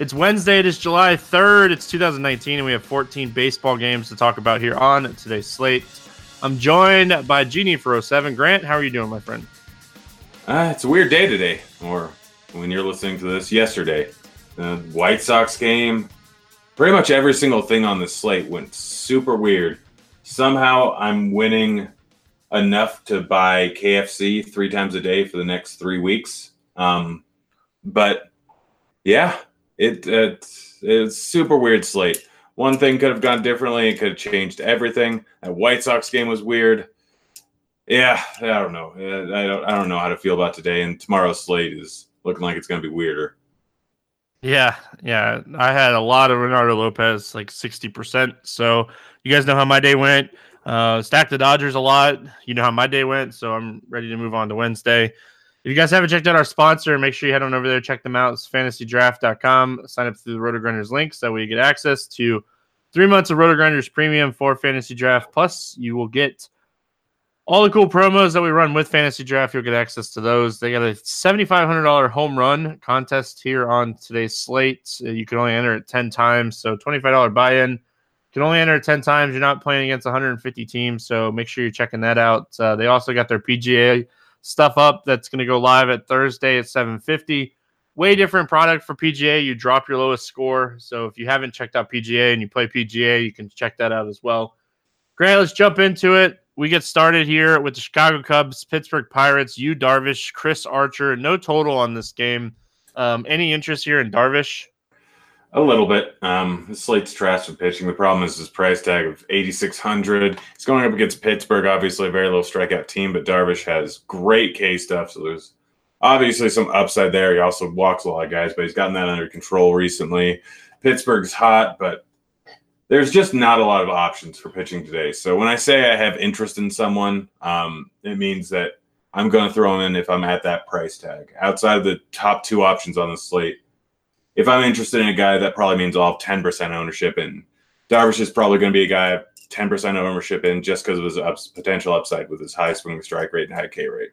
It's Wednesday, it is July 3rd, it's 2019, and we have 14 baseball games to talk about here on today's slate. I'm joined by Genie for 07. Grant, how are you doing, my friend? Uh, it's a weird day today, or when you're listening to this, yesterday. The White Sox game, pretty much every single thing on the slate went super weird. Somehow I'm winning enough to buy KFC three times a day for the next three weeks. Um, but yeah, it, it it's super weird slate. One thing could have gone differently. It could have changed everything. That White Sox game was weird. Yeah, I don't know. I don't. I don't know how to feel about today. And tomorrow's slate is looking like it's going to be weirder. Yeah, yeah. I had a lot of Reynaldo Lopez, like sixty percent. So you guys know how my day went. Uh, stacked the Dodgers a lot. You know how my day went, so I'm ready to move on to Wednesday. If you guys haven't checked out our sponsor, make sure you head on over there, check them out. It's fantasydraft.com. Sign up through the Roto Grinders link so you get access to three months of Roto Grinders premium for Fantasy Draft. Plus, you will get all the cool promos that we run with Fantasy Draft. You'll get access to those. They got a $7,500 home run contest here on today's slate. You can only enter it 10 times, so $25 buy in You can only enter 10 times. You're not playing against 150 teams, so make sure you're checking that out. Uh, they also got their PGA stuff up that's going to go live at Thursday at 750. Way different product for PGA. You drop your lowest score. So if you haven't checked out PGA and you play PGA, you can check that out as well. Great, let's jump into it. We get started here with the Chicago Cubs, Pittsburgh Pirates, Yu Darvish, Chris Archer. No total on this game. Um, any interest here in Darvish? A little bit. Um, the slate's trash for pitching. The problem is his price tag of eighty six hundred. He's going up against Pittsburgh, obviously a very low strikeout team, but Darvish has great K stuff, so there's obviously some upside there. He also walks a lot of guys, but he's gotten that under control recently. Pittsburgh's hot, but there's just not a lot of options for pitching today. So when I say I have interest in someone, um, it means that I'm going to throw him in if I'm at that price tag. Outside of the top two options on the slate if I'm interested in a guy, that probably means I'll have 10% ownership in. Darvish is probably going to be a guy 10% ownership in just because of his ups, potential upside with his high swing strike rate and high K rate.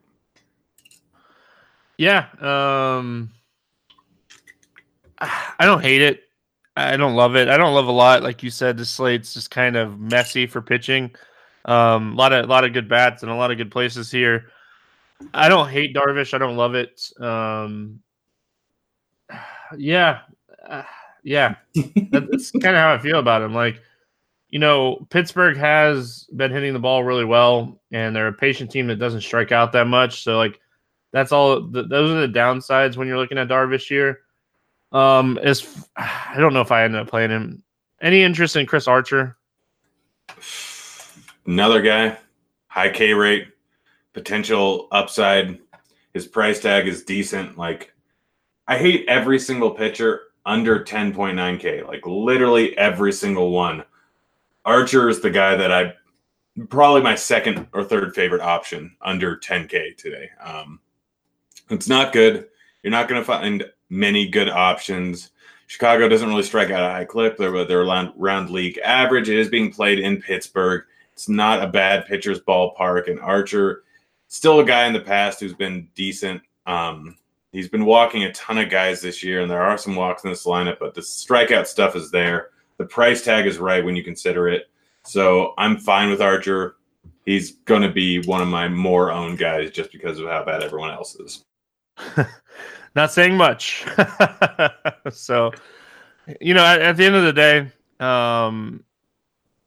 Yeah. Um, I don't hate it. I don't love it. I don't love a lot. Like you said, the slate's just kind of messy for pitching. Um, a lot of a lot of good bats and a lot of good places here. I don't hate Darvish. I don't love it. Um, yeah, uh, yeah. That's kind of how I feel about him. Like, you know, Pittsburgh has been hitting the ball really well, and they're a patient team that doesn't strike out that much. So, like, that's all. The, those are the downsides when you're looking at Darvish here. Um, as I don't know if I ended up playing him. Any interest in Chris Archer? Another guy, high K rate, potential upside. His price tag is decent. Like I hate every single pitcher under 10.9K, like literally every single one. Archer is the guy that I probably my second or third favorite option under 10K today. Um, it's not good. You're not going to find many good options. Chicago doesn't really strike out a high clip. They're, they're around, around league average. It is being played in Pittsburgh. It's not a bad pitcher's ballpark. And Archer, still a guy in the past who's been decent. Um, He's been walking a ton of guys this year, and there are some walks in this lineup, but the strikeout stuff is there. The price tag is right when you consider it. So I'm fine with Archer. He's going to be one of my more owned guys just because of how bad everyone else is. Not saying much. so, you know, at, at, the end of the day, um,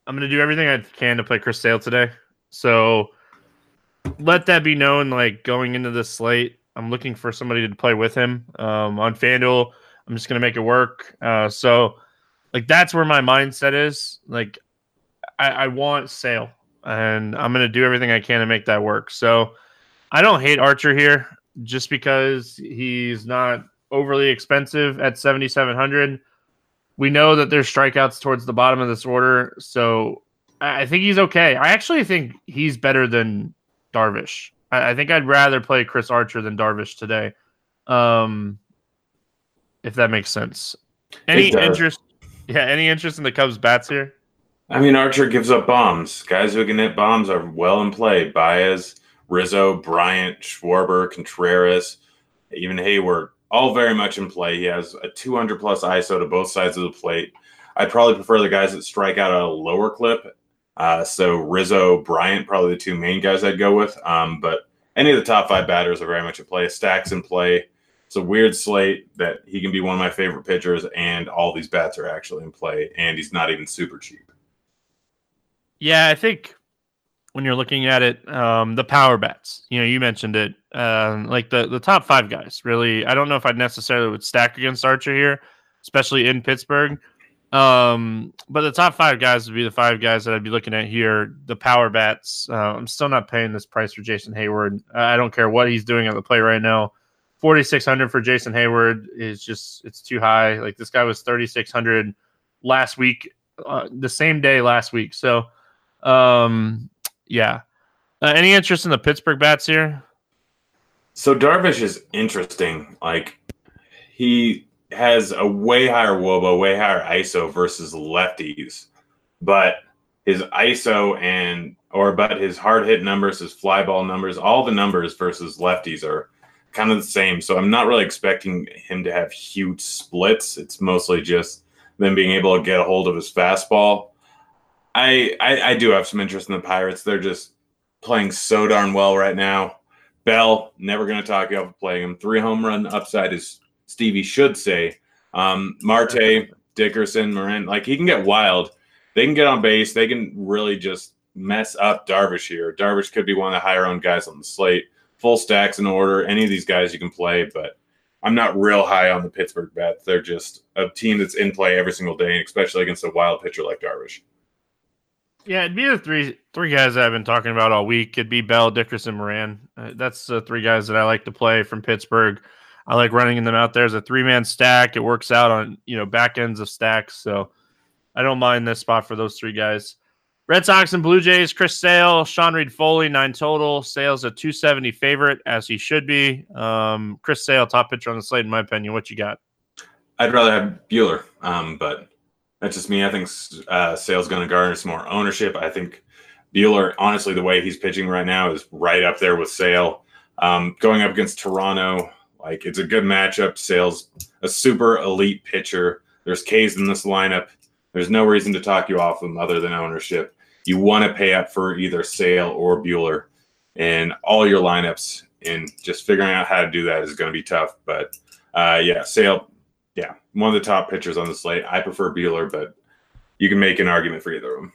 I'm going to do everything I can to play Chris Sale today. So let that be known, like going into the slate. I'm looking for somebody to play with him um, on FanDuel. I'm just gonna make it work. Uh, so, like that's where my mindset is. Like, I, I want Sale, and I'm gonna do everything I can to make that work. So, I don't hate Archer here just because he's not overly expensive at 7,700. we know that there's strikeouts towards the bottom of this order, so I think he's okay. I actually think he's better than Darvish. I, I think I'd rather play Chris Archer than Darvish today. Um, if that makes sense. Any interest? Yeah, any interest in the Cubs bats here? I mean, Archer gives up bombs. Guys who can hit bombs are well in play. Baez, Rizzo, Bryant, Schwarber, Contreras, even Heyward, all very much in play. He has a 200 plus ISO to both sides of the plate. I'd probably prefer the guys that strike out at a lower clip. Uh, so Rizzo, Bryant, probably the two main guys I'd go with. Um, but any of the top five batters are very much in play. Stacks in play. It's a weird slate that he can be one of my favorite pitchers, and all these bats are actually in play, and he's not even super cheap. Yeah, I think when you're looking at it, um, the power bats. You know, you mentioned it, uh, like the the top five guys. Really, I don't know if I'd necessarily would stack against Archer here, especially in Pittsburgh. Um, but the top five guys would be the five guys that I'd be looking at here. The power bats. Uh, I'm still not paying this price for Jason Heyward. I don't care what he's doing at the plate right now. 4600 for Jason Heyward is just it's too high. Like this guy was 3600 last week, uh, the same day last week. So, um, yeah. Uh, any interest in the Pittsburgh bats here? So Darvish is interesting. Like he has a way higher WOBA, way higher ISO versus lefties, but his ISO and or but his hard hit numbers, his fly ball numbers, all the numbers versus lefties are kind of the same. So I'm not really expecting him to have huge splits. It's mostly just them being able to get a hold of his fastball. I, I, I do have some interest in the Pirates. They're just playing so darn well right now. Bell, never going to talk you off of playing him. Three home run upside, as Stevie should say. Um, Marte, Dickerson, Moran, like he can get wild. They can get on base. They can really just mess up Darvish here. Darvish could be one of the higher owned guys on the slate. Full stacks in order. Any of these guys you can play, but I'm not real high on the Pittsburgh bets. They're just a team that's in play every single day, especially against a wild pitcher like Darvish. Yeah, it'd be the three three guys that I've been talking about all week. It'd be Bell, Dickerson, Moran. Uh, that's the three guys that I like to play from Pittsburgh. I like running them out there as a three man stack. It works out on you know back ends of stacks, so I don't mind this spot for those three guys. Red Sox and Blue Jays, Chris Sale, Sean Reid-Foley, nine total. Sale's a 270 favorite, as he should be. Um, Chris Sale, top pitcher on the slate, in my opinion. What you got? I'd rather have Buehler, um, but that's just me. I think uh, Sale's going to garner some more ownership. I think Buehler, honestly, the way he's pitching right now is right up there with Sale. Um, going up against Toronto, like it's a good matchup. Sale's a super elite pitcher. There's K's in this lineup. There's no reason to talk you off them other than ownership. You want to pay up for either Sale or Buehler in all your lineups, and just figuring out how to do that is going to be tough. But uh, yeah, Sale yeah, one of the top pitchers on the slate. I prefer Buehler, but you can make an argument for either of them.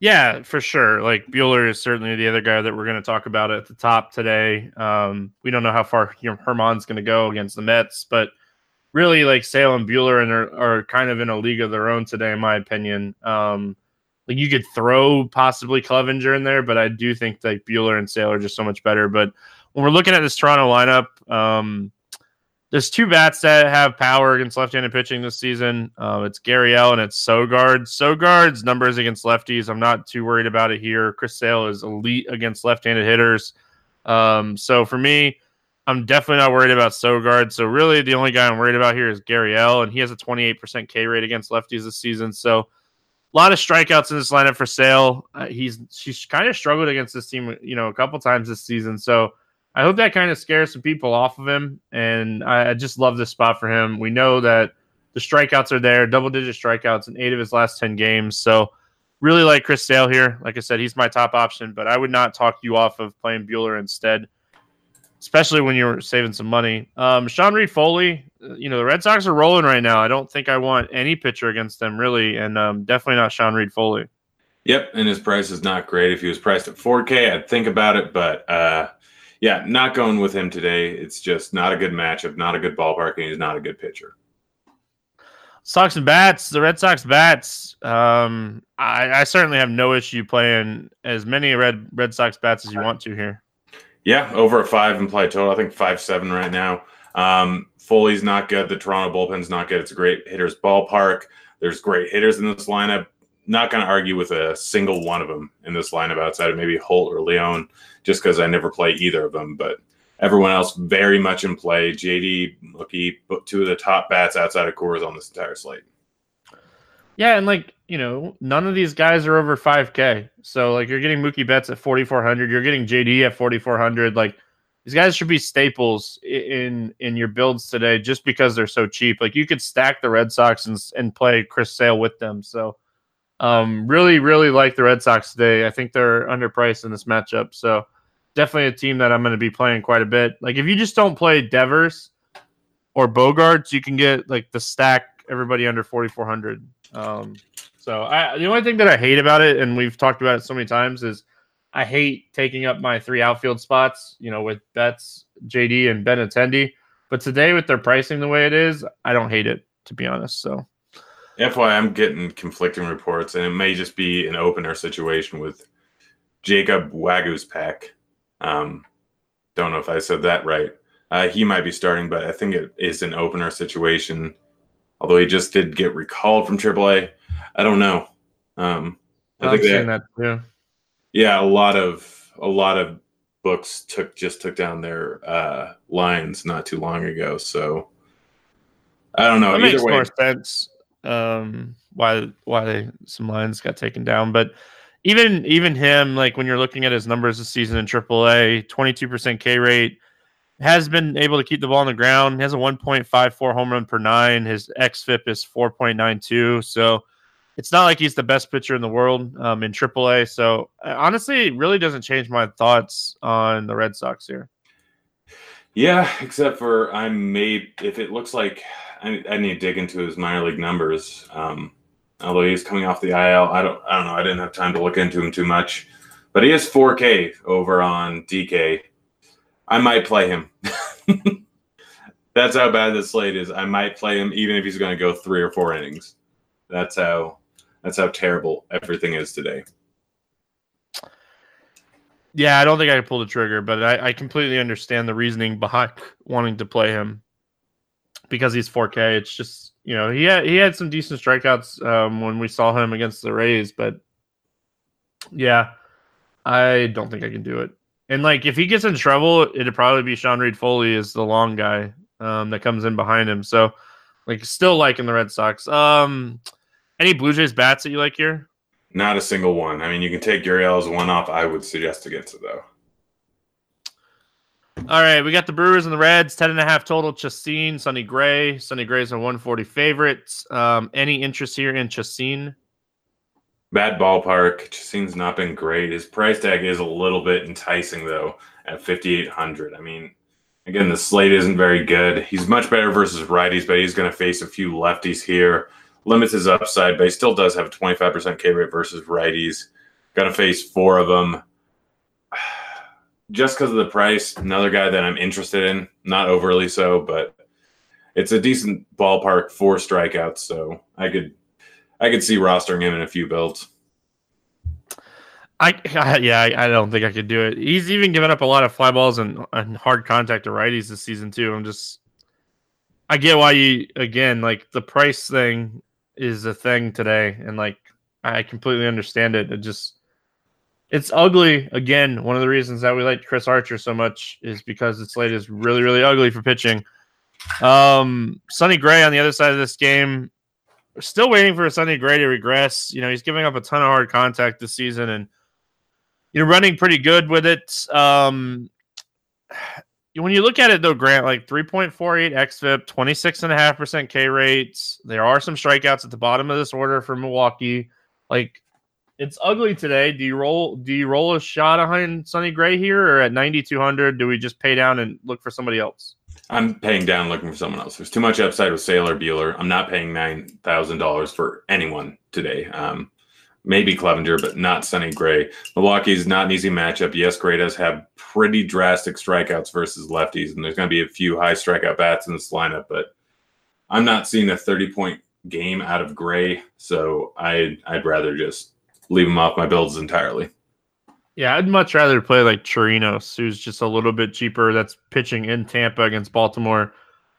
Yeah, for sure. Like Buehler is certainly the other guy that we're going to talk about at the top today. Um, we don't know how far Germán's going to go against the Mets, but really, like Sale and Buehler and are, are kind of in a league of their own today, in my opinion. Um, like you could throw possibly Clevinger in there, but I do think like Buehler and Sale are just so much better. But when we're looking at this Toronto lineup, um, there's two bats that have power against left-handed pitching this season. Uh, it's Gurriel and it's Sogard. Sogard's numbers against lefties, I'm not too worried about it here. Chris Sale is elite against left-handed hitters. Um, so for me, I'm definitely not worried about Sogard. So really, the only guy I'm worried about here is Gurriel, and he has a 28% K rate against lefties this season. So a lot of strikeouts in this lineup for Sale. Uh, he's she's kind of struggled against this team, you know, a couple times this season. So I hope that kind of scares some people off of him. And I, I just love this spot for him. We know that the strikeouts are there, double digit strikeouts in eight of his last 10 games. So really like Chris Sale here. Like I said, he's my top option, but I would not talk you off of playing Buehler instead, especially when you're saving some money. Um, Sean Reid-Foley, you know, the Red Sox are rolling right now. I don't think I want any pitcher against them really, and um, definitely not Sean Reid-Foley. Yep, and his price is not great. If he was priced at 4K, I'd think about it, but uh, yeah, not going with him today. It's just not a good matchup, not a good ballpark, and he's not a good pitcher. Sox and bats, the Red Sox bats. Um, I, I, certainly have no issue playing as many Red Red Sox bats as you want to here. Yeah, over a five implied total. I think five seven right now. Um, Foley's not good. The Toronto bullpen's not good. It's a great hitters ballpark. There's great hitters in this lineup. Not going to argue with a single one of them in this lineup outside of maybe Holt or Leone, just because I never play either of them. But everyone else very much in play. JD, Mookie, two of the top bats outside of Coors on this entire slate. Yeah, and like you know, none of these guys are over 5K. So like you're getting Mookie Betts at 4,400, you're getting JD at 4,400. Like these guys should be staples in in your builds today, just because they're so cheap. Like you could stack the Red Sox and and play Chris Sale with them. So um, really, really like the Red Sox today. I think they're underpriced in this matchup. So definitely a team that I'm going to be playing quite a bit. Like if you just don't play Devers or Bogaerts, you can get like the stack everybody under 4,400. Um, so I, the only thing that I hate about it, and we've talked about it so many times, is I hate taking up my three outfield spots. You know, with Betts, JD, and Benintendi. But today, with their pricing the way it is, I don't hate it to be honest. So. FYI, I'm getting conflicting reports, and it may just be an opener situation with Jacob Waguespack. Um, don't know if I said that right. Uh, he might be starting, but I think it is an opener situation. Although he just did get recalled from AAA, I don't know. Um, I i think they, that too. Yeah, a lot of a lot of books took just took down their uh, lines not too long ago. So I don't know. That Either makes way, more sense. Um, why why they, some lines got taken down, but even even him, like when you're looking at his numbers this season in AAA, 22% K rate, has been able to keep the ball on the ground. He has a 1.54 home run per nine. His xFIP is 4.92. So it's not like he's the best pitcher in the world um, in AAA. So honestly, it really doesn't change my thoughts on the Red Sox here. Yeah, except for I may if it looks like I, I need to dig into his minor league numbers. Um, although he's coming off the IL. I don't I don't know. I didn't have time to look into him too much, but he is 4K over on DK. I might play him. That's how bad the slate is. I might play him even if he's going to go three or four innings. That's how that's how terrible everything is today. Yeah, I don't think I can pull the trigger, but I, I completely understand the reasoning behind wanting to play him because he's 4K. It's just you know, he had he had some decent strikeouts um, when we saw him against the Rays, but yeah, I don't think I can do it. And like, if he gets in trouble, it'd probably be Sean Reid-Foley is the long guy um, that comes in behind him. So, like, still liking the Red Sox. Um, any Blue Jays bats that you like here? Not a single one. I mean, you can take Gurriel as one off. I would suggest against it though. All right, we got the Brewers and the Reds, 10 and a half total. Chacin, Sonny Gray. Sonny Gray's a 140 favorite. Um, any interest here in Chacin? Bad ballpark. Chacin's not been great. His price tag is a little bit enticing, though, at 5,800. I mean, again, the slate isn't very good. He's much better versus righties, but he's going to face a few lefties here. Limits his upside, but he still does have a 25% K rate versus righties. Going to face four of them just because of the price, another guy that I'm interested in, not overly so, but it's a decent ballpark for strikeouts, so I could I could see rostering him in a few builds. I, I yeah, I, I, don't think I could do it. He's even given up a lot of fly balls and, and hard contact to righties this season too. I'm just I get why you again like the price thing is a thing today, and like I completely understand it. It just it's ugly. Again, one of the reasons that we like Chris Archer so much is because the slate is really, really ugly for pitching. Um, Gray on the other side of this game, still waiting for Sonny Gray to regress. You know, he's giving up a ton of hard contact this season and you're running pretty good with it. Um, when you look at it though, Grant, like 3.48 xFIP, 26.5% K rates. There are some strikeouts at the bottom of this order for Milwaukee. Like it's ugly today. Do you roll? Do you roll a shot behind Sonny Gray here, or at ninety two hundred? Do we just pay down and look for somebody else? I'm paying down, looking for someone else. There's too much upside with Sailor Buehler. I'm not paying nine thousand dollars for anyone today. Um, maybe Clevinger, but not Sonny Gray. Milwaukee's not an easy matchup. Yes, Gray does have pretty drastic strikeouts versus lefties, and there's going to be a few high strikeout bats in this lineup. But I'm not seeing a 30 point game out of Gray, so I I'd rather just leave him off my builds entirely. Yeah, I'd much rather play like Chirinos, who's just a little bit cheaper. That's pitching in Tampa against Baltimore.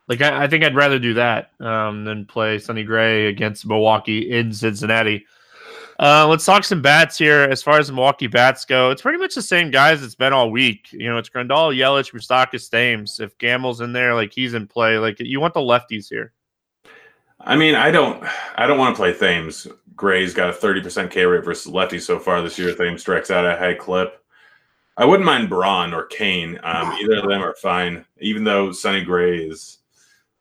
Like I, I think I'd rather do that um, than play Sonny Gray against Milwaukee in Cincinnati. Uh, let's talk some bats here. As far as the Milwaukee bats go, it's pretty much the same guys it's been all week. You know, it's Grandal, Yelich, Moustakas, Thames. If Gamble's in there, like he's in play. Like you want the lefties here. I mean, I don't, I don't want to play Thames. Gray's got a thirty percent K rate versus lefties so far this year. Thames strikes out at a high clip. I wouldn't mind Braun or Cain. Um, either of them are fine. Even though Sonny Gray is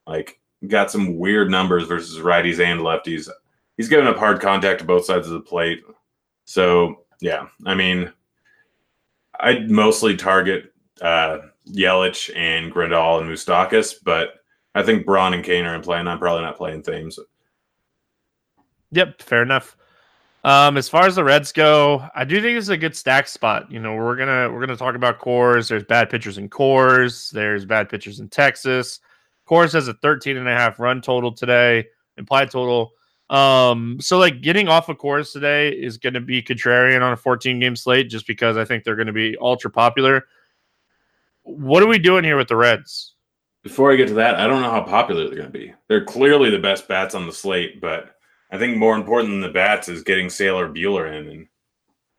like got some weird numbers versus righties and lefties he's given up hard contact to both sides of the plate. So yeah, I mean, I'd mostly target uh, Yelich and Grandal and Moustakas, but I think Braun and Cain are in play, and I'm probably not playing Thames. Yep, fair enough. Um, as far as the Reds go, I do think it's a good stack spot. You know, we're gonna we're gonna talk about Coors. There's bad pitchers in Coors. There's bad pitchers in Texas. Coors has a 13 and a half run total today, implied total. Um, so like getting off of Coors today is to be contrarian on a 14 game slate just because I think they're to be ultra popular. What are we doing here with the Reds? Before I get to that, I don't know how popular they're to be. They're clearly the best bats on the slate, but I think more important than the bats is getting Sailor Buehler in. And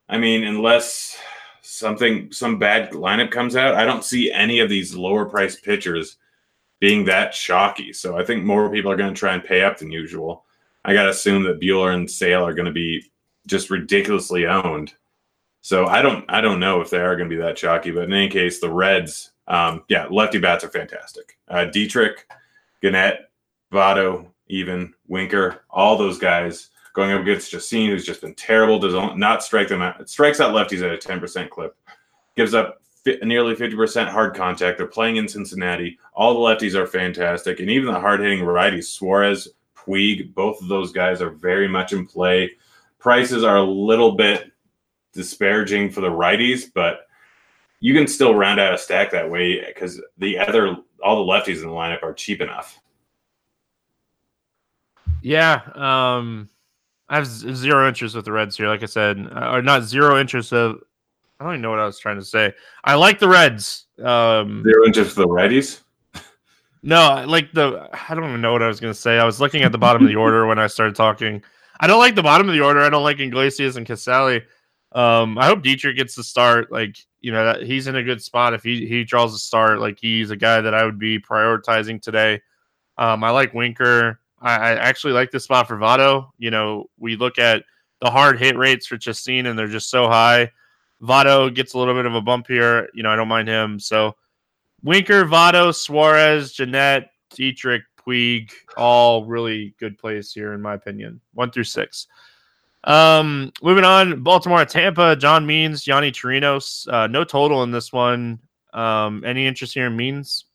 I mean, unless something some bad lineup comes out, I don't see any of these lower priced pitchers being that shocky. So I think more people are going to try and pay up than usual. I got to assume that Buehler and Sale are going to be just ridiculously owned. So I don't I don't know if they are going to be that chalky, but in any case, the Reds, um, yeah, lefty bats are fantastic. Uh, Dietrich, Gennett, Votto, even Winker, all those guys going up against Chacin, who's just been terrible. Does not strike them out. Strikes out lefties at a ten percent clip. Gives up nearly 50% hard contact. They're playing in Cincinnati. All the lefties are fantastic. And even the hard hitting righties, Suarez, Puig. Both of those guys are very much in play. Prices are a little bit disparaging for the righties, but you can still round out a stack that way because the other all the lefties in the lineup are cheap enough. Yeah, um, I have zero interest with the Reds here. Like I said, or not zero interest of. I don't even know what I was trying to say. I like the Reds. Um, zero interest the righties. No, like the I don't even know what I was gonna say. I was looking at the bottom of the order when I started talking. I don't like the bottom of the order. I don't like Iglesias and Casali. Um, I hope Dietrich gets the start. Like you know, he's in a good spot if he he draws a start. Like he's a guy that I would be prioritizing today. Um, I like Winker. I, I actually like the spot for Votto. You know, we look at the hard hit rates for Chacin, and they're just so high. Votto gets a little bit of a bump here. You know, I don't mind him. So Winker, Votto, Suarez, Gennett, Dietrich, Puig, all really good plays here, in my opinion. One through six. Um, moving on, Baltimore, Tampa, John Means, Yonny Chirinos. Uh, no total in this one. Um, any interest here in Means?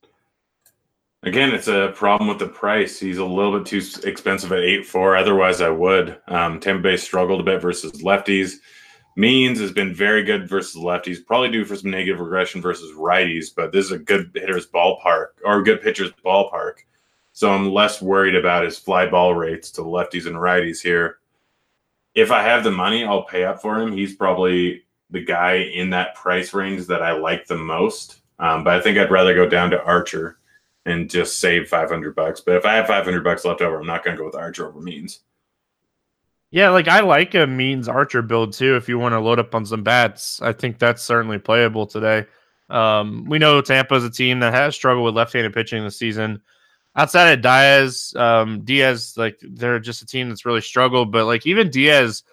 Again, it's a problem with the price. He's a little bit too expensive at eight four. Otherwise, I would. Um, Tampa Bay struggled a bit versus lefties. Means has been very good versus lefties. Probably due for some negative regression versus righties, but this is a good hitter's ballpark or a good pitcher's ballpark. So I'm less worried about his fly ball rates to lefties and righties here. If I have the money, I'll pay up for him. He's probably the guy in that price range that I like the most. Um, but I think I'd rather go down to Archer and just save 500 bucks. But if I have 500 bucks left over, I'm not going to go with Archer over Means. Yeah, like I like a means archer build too. If you want to load up on some bats, I think that's certainly playable today. Um, we know Tampa is a team that has struggled with left-handed pitching this season. Outside of Diaz, um, Diaz, like they're just a team that's really struggled. But like even Diaz,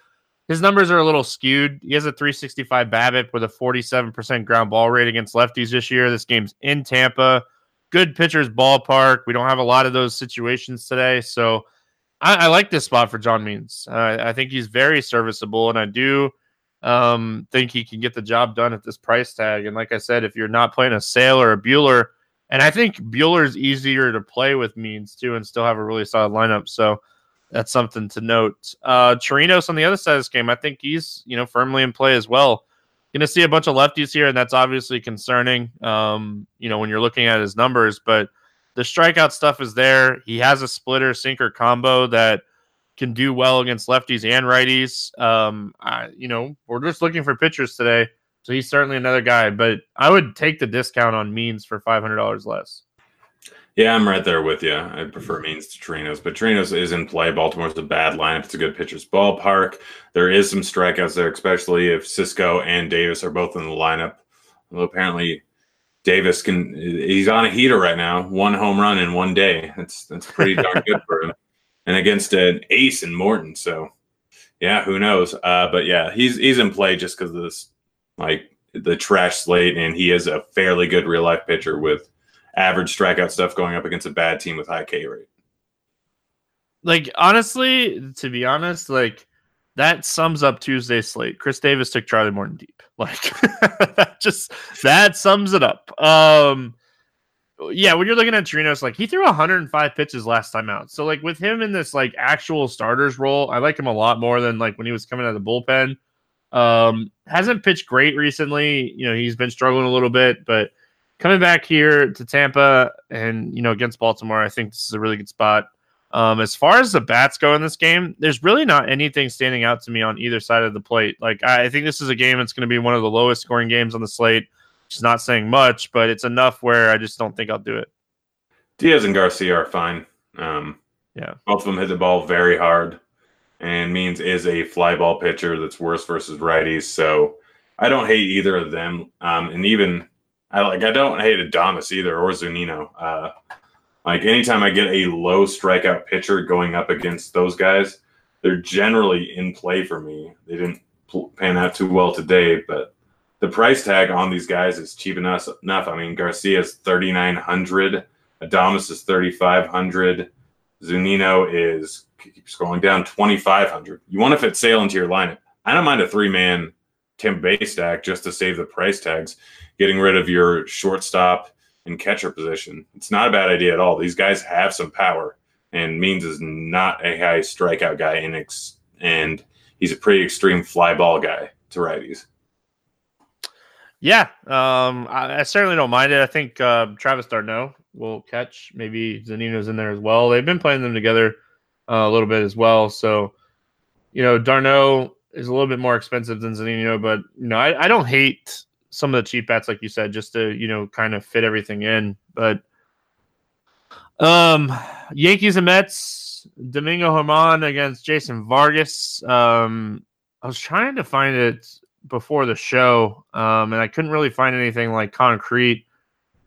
his numbers are a little skewed. He has a 365 BABIP with a 47% ground ball rate against lefties this year. This game's in Tampa. Good pitcher's ballpark. We don't have a lot of those situations today, so I, I like this spot for John Means. Uh, I think he's very serviceable, and I do um, think he can get the job done at this price tag. And like I said, if you're not playing a Sale or a Buehler, and I think Buehler's easier to play with Means too, and still have a really solid lineup. So that's something to note. Uh, Chirinos on the other side of this game, I think he's you know firmly in play as well. Going to see a bunch of lefties here, and that's obviously concerning. Um, you know when you're looking at his numbers, but the strikeout stuff is there. He has a splitter sinker combo that can do well against lefties and righties. Um, I, you know, we're just looking for pitchers today. So he's certainly another guy, but I would take the discount on Means for five hundred dollars less. Yeah, I'm right there with you. I prefer Means to Chirinos, but Chirinos is in play. Baltimore's a bad lineup. It's a good pitcher's ballpark. There is some strikeouts there, especially if Sisco and Davis are both in the lineup. Although apparently Davis can he's on a heater right now. One home run in one day. That's that's pretty darn good for him. And against an ace in Morton. So yeah, who knows? Uh, but yeah, he's he's in play just because of this like the trash slate, and he is a fairly good real life pitcher with average strikeout stuff going up against a bad team with high K rate. Like honestly, to be honest, like that sums up Tuesday's slate. Chris Davis took Charlie Morton deep. Like that just that sums it up. Um yeah, when you're looking at Chirinos, like he threw 105 pitches last time out. So like with him in this like actual starters role, I like him a lot more than like when he was coming out of the bullpen. Um hasn't pitched great recently. You know, he's been struggling a little bit, but coming back here to Tampa and you know against Baltimore, I think this is a really good spot. Um, as far as the bats go in this game, there's really not anything standing out to me on either side of the plate. Like I think this is a game that's going to be one of the lowest scoring games on the slate. Is not saying much, but it's enough where I just don't think I'll do it. Diaz and Garcia are fine. Um, yeah, both of them hit the ball very hard, and Means is a fly ball pitcher that's worse versus righties. So I don't hate either of them. Um, and even I like I don't hate Adames either or Zunino. Uh, like anytime I get a low strikeout pitcher going up against those guys, they're generally in play for me. They didn't pan out too well today, but the price tag on these guys is cheap enough. Enough. I mean, Garcia's thirty nine hundred, Adames is thirty five hundred, Zunino is keep scrolling down twenty five hundred. You want to fit Sale into your lineup. I don't mind a three man Tim Bay stack just to save the price tags, getting rid of your shortstop and catcher position. It's not a bad idea at all. These guys have some power, and Means is not a high strikeout guy, in ex- and he's a pretty extreme fly ball guy to righties. Yeah, um, I, I, certainly don't mind it. I think uh, Travis d'Arnaud will catch. Maybe Zunino's in there as well. They've been playing them together uh, a little bit as well. So, you know, d'Arnaud is a little bit more expensive than Zanino, but you know, I, I don't hate some of the cheap bets, like you said, just to you know kind of fit everything in. But um, Yankees and Mets, Domingo Germán against Jason Vargas. Um, I was trying to find it before the show, um, and I couldn't really find anything like concrete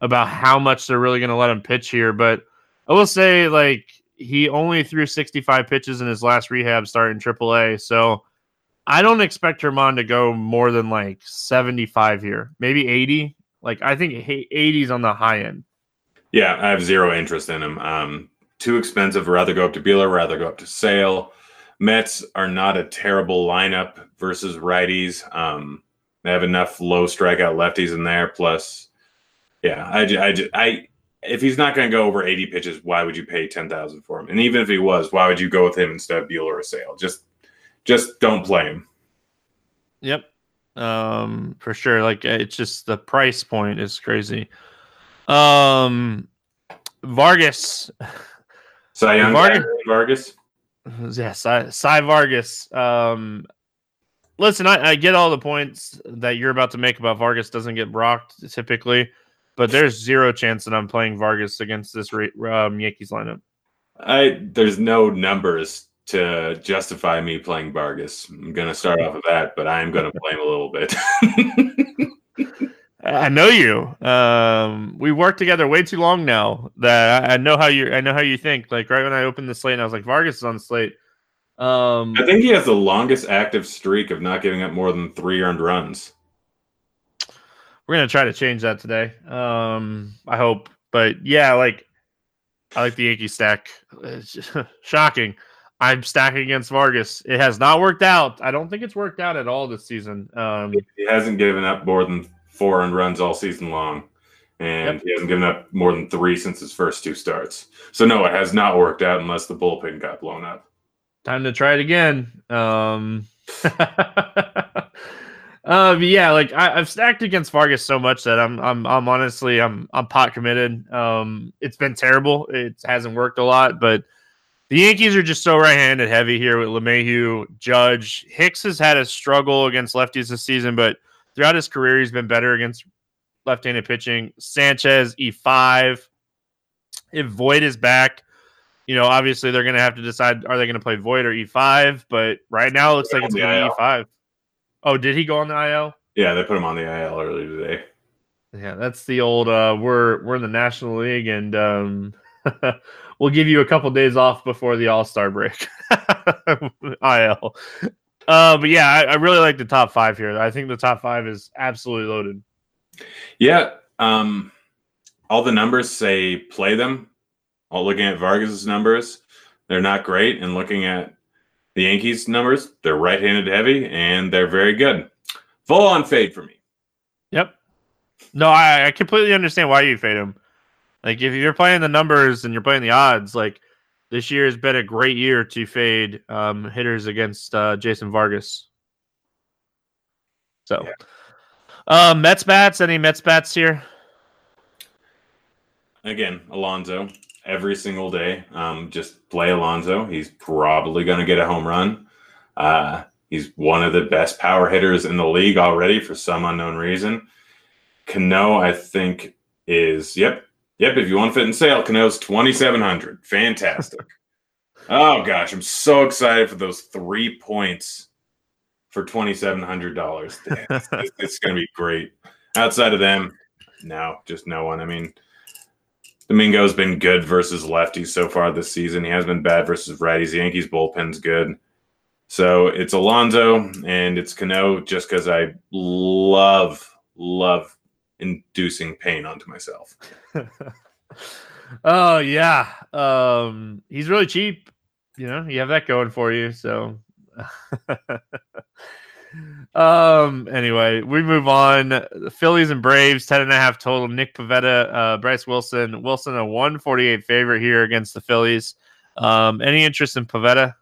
about how much they're really going to let him pitch here. But I will say, like, he only threw 65 pitches in his last rehab start in AAA, so I don't expect Germán to go more than like 75 here, maybe 80. Like I think 80s on the high end. Yeah, I have zero interest in him. Um, too expensive. Rather go up to Buehler. Rather go up to Sale. Mets are not a terrible lineup versus righties. Um, they have enough low strikeout lefties in there. Plus, yeah, I, I, I if he's not going to go over 80 pitches, why would you pay 10,000 for him? And even if he was, why would you go with him instead of Buehler or Sale? Just just don't play him. Yep. Um, for sure. Like it's just the price point is crazy. Um, Vargas. Cy Young Vargas. Vargas. Yeah, Cy, Cy Vargas. Um, listen, I, I, get all the points that you're about to make about Vargas doesn't get brocked typically, but there's zero chance that I'm playing Vargas against this um, Yankees lineup. I there's no numbers to justify me playing Vargas. I'm going to start off with that, but I am going to play him a little bit. I know you. Um, we worked together way too long now that I know how you. I know how you think. Like right when I opened the slate, and I was like, Vargas is on the slate. Um, I think he has the longest active streak of not giving up more than three earned runs. We're gonna try to change that today. Um, I hope, but yeah, like I like the Yankee stack. shocking. I'm stacking against Vargas. It has not worked out. I don't think it's worked out at all this season. Um, he hasn't given up more than four and runs all season long, and yep. he hasn't given up more than three since his first two starts. So no, it has not worked out unless the bullpen got blown up. Time to try it again. Um, uh, yeah, like I, have stacked against Vargas so much that I'm, I'm, I'm honestly, I'm, I'm pot committed. Um, it's been terrible. It hasn't worked a lot, but the Yankees are just so right-handed heavy here with LeMahieu, Judge. Hicks has had a struggle against lefties this season, but throughout his career, he's been better against left-handed pitching. Sanchez E5. If Voit is back, you know, obviously they're going to have to decide are they going to play Voit or E5. But right now, it looks like it's going to be E5. Oh, did he go on the IL? Yeah, they put him on the IL earlier today. Yeah, that's the old. Uh, we're we're in the National League, and um, we'll give you a couple days off before the All Star break. IL. Uh, but yeah, I, I, really like the top five here. I think the top five is absolutely loaded. Yeah. Um, all the numbers say play them. All looking at Vargas's numbers, they're not great. And looking at the Yankees numbers, they're right-handed heavy and they're very good. Full on fade for me. Yep. No, I, I completely understand why you fade him. Like if you're playing the numbers and you're playing the odds, like this year has been a great year to fade um, hitters against uh, Jason Vargas. So, yeah. um, Mets bats. Any Mets bats here? Again, Alonso every single day. Um, just play Alonso. He's probably going to get a home run. Uh, he's one of the best power hitters in the league already for some unknown reason. Cano, I think, is yep, yep. If you want to fit in sale, Cano's twenty seven hundred. Fantastic. oh gosh, I'm so excited for those three points for twenty seven hundred dollars. It's, it's going to be great. Outside of them, no, just no one. I mean, Domingo's been good versus lefties so far this season. He has been bad versus righties. The Yankees bullpen's good. So it's Alonso and it's Cano just because I love, love inducing pain onto myself. oh yeah. Um he's really cheap. You know, you have that going for you. So um. Anyway, we move on. The Phillies and Braves, ten and a half total. Nick Pivetta, uh, Bryce Wilson. Wilson a one forty eight favorite here against the Phillies. Um. Any interest in Pivetta?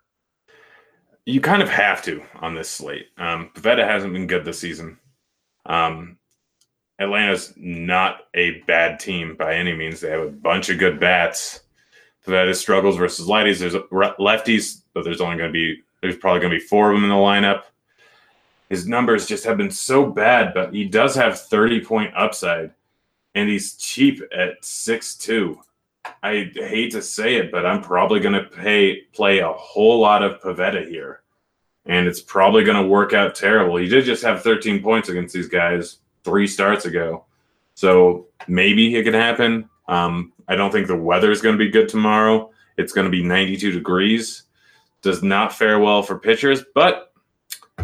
You kind of have to on this slate. Um, Pivetta hasn't been good this season. Um, Atlanta's not a bad team by any means. They have a bunch of good bats. Pivetta struggles versus lefties. There's lefties, but there's only going to be there's probably going to be four of them in the lineup his numbers just have been so bad, but he does have 30 point upside and he's cheap at six two. I hate to say it, but I'm probably going to pay play a whole lot of Pivetta here. And it's probably going to work out terrible. He did just have 13 points against these guys three starts ago. So maybe it could happen. Um, I don't think the weather is going to be good tomorrow. It's going to be 92 degrees. Does not fare well for pitchers, but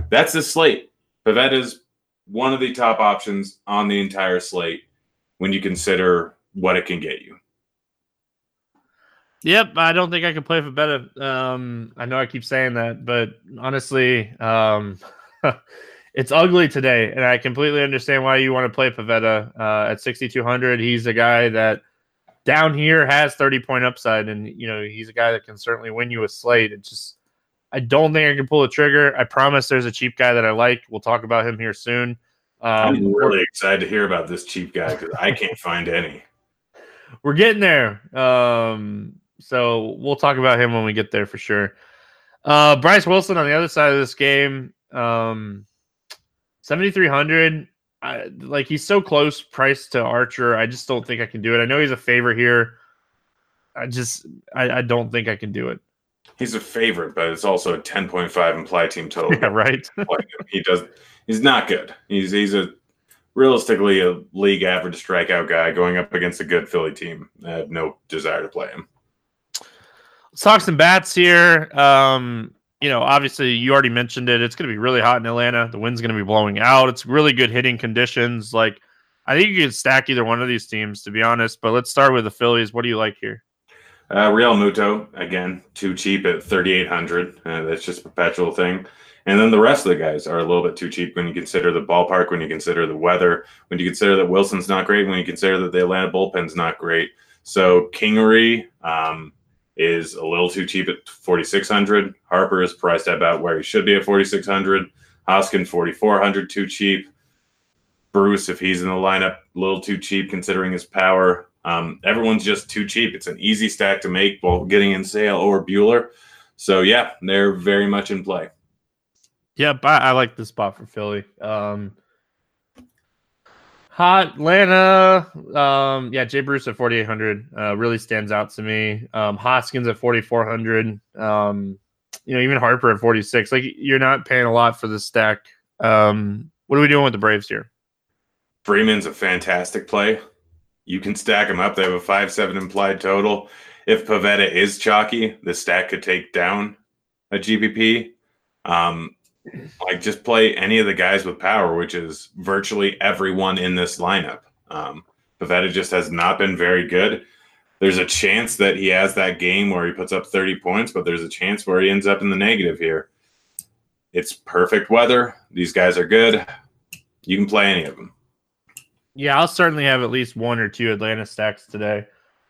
that's the slate. Pivetta is one of the top options on the entire slate when you consider what it can get you. Yep, I don't think I can play for better. Um, I know I keep saying that, but honestly, um, it's ugly today, and I completely understand why you want to play Pivetta uh, at 6,200. He's a guy that down here has 30 point upside, and you know he's a guy that can certainly win you a slate. It's just I don't think I can pull a trigger. I promise there's a cheap guy that I like. We'll talk about him here soon. Um, I'm really excited to hear about this cheap guy because I can't find any. We're getting there. Um, so we'll talk about him when we get there for sure. Uh, Bryce Wilson on the other side of this game, um, 7,300. like he's so close price to Archer. I just don't think I can do it. I know he's a favor here. I just, I, I don't think I can do it he's a favorite, but it's also a 10.5 implied team total. Yeah, right. he does. He's not good. He's he's a realistically a league average strikeout guy going up against a good Philly team. I have no desire to play him. Let's talk some bats here. Um, you know, obviously you already mentioned it. It's going to be really hot in Atlanta. The wind's going to be blowing out. It's really good hitting conditions. Like I think you could stack either one of these teams, to be honest. But let's start with the Phillies. What do you like here? Uh, Realmuto again, too cheap at thirty eight hundred. Uh, that's just a perpetual thing. And then the rest of the guys are a little bit too cheap when you consider the ballpark, when you consider the weather, when you consider that Wilson's not great, when you consider that the Atlanta bullpen's not great. So Kingery um, is a little too cheap at forty six hundred. Harper is priced about where he should be at forty six hundred. Hoskin forty four hundred, too cheap. Bruce, if he's in the lineup, a little too cheap considering his power. Um, everyone's just too cheap. It's an easy stack to make while getting in sale or Buehler. So yeah, they're very much in play. Yeah, I, I like the spot for Philly. Um, Hot Atlanta. Um, yeah, Jay Bruce at 4,800 uh, really stands out to me. Um, Hoskins at 4,400. Um, you know, even Harper at 46. Like, you're not paying a lot for the stack. Um, what are we doing with the Braves here? Freeman's a fantastic play. You can stack them up. They have a 5 7 implied total. If Pivetta is chalky, the stack could take down a GPP. Um, like just play any of the guys with power, which is virtually everyone in this lineup. Um, Pivetta just has not been very good. There's a chance that he has that game where he puts up 30 points, but there's a chance where he ends up in the negative here. It's perfect weather. These guys are good. You can play any of them. Yeah, I'll certainly have at least one or two Atlanta stacks today.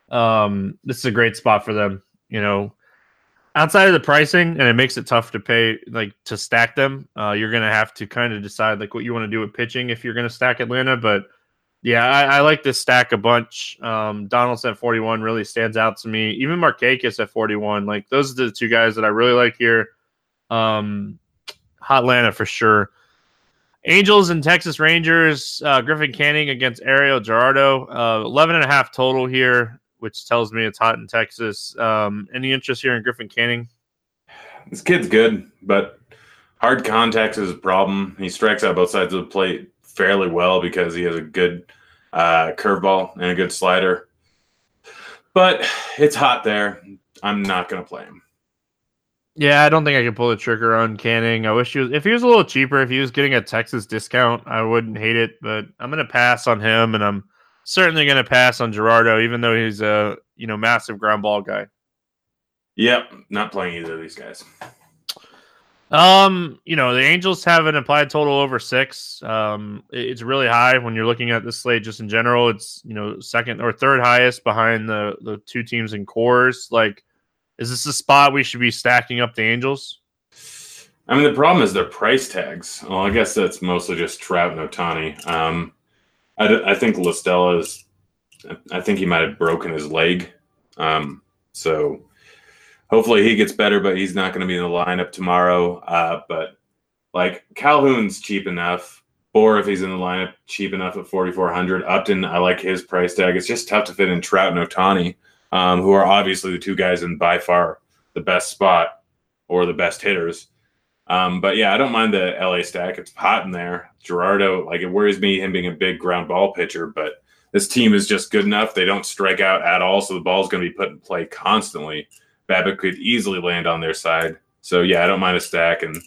Um, this is a great spot for them. You know, outside of the pricing and it makes it tough to pay like to stack them uh, you're gonna have to kind of decide like what you want to do with pitching if you're gonna stack atlanta but yeah i, I like this stack a bunch. Um, donaldson at 41 really stands out to me. Even markakis at 41 like those are the two guys that i really like here. Um, hot atlanta for sure. Angels and texas rangers uh, griffin canning against ariel jurado uh, 11 and a half total here which tells me it's hot in Texas. Um, any interest here in Griffin Canning? This kid's good, but hard contacts is a problem. He strikes out both sides of the plate fairly well because he has a good uh, curveball and a good slider. But it's hot there. I'm not going to play him. Yeah, I don't think I can pull the trigger on Canning. I wish he was if he was a little cheaper, if he was getting a Texas discount, I wouldn't hate it, but I'm gonna pass on him and I'm certainly going to pass on Jurado, even though he's a you know massive ground ball guy. Yep, not playing either of these guys. Um, you know, the Angels have an implied total over six. Um, it's really high when you're looking at the slate just in general. It's you know second or third highest behind the the two teams in Coors. Like, is this a spot we should be stacking up the Angels? I mean, the problem is their price tags. Well, I guess that's mostly just Trout and Ohtani. Um, I, I think La Stella is. I think he might have broken his leg. Um, so hopefully he gets better, but he's not going to be in the lineup tomorrow. Uh, but like Calhoun's cheap enough, or if he's in the lineup, cheap enough at 4,400. Upton, I like his price tag. It's just tough to fit in Trout and Ohtani, um, who are obviously the two guys in by far the best spot or the best hitters. Um, but yeah, I don't mind the LA stack. It's hot in there. Jurado, like it worries me him being a big ground ball pitcher, but this team is just good enough. They don't strike out at all, so the ball's going to be put in play constantly. BABIP could easily land on their side. So yeah, I don't mind a stack. And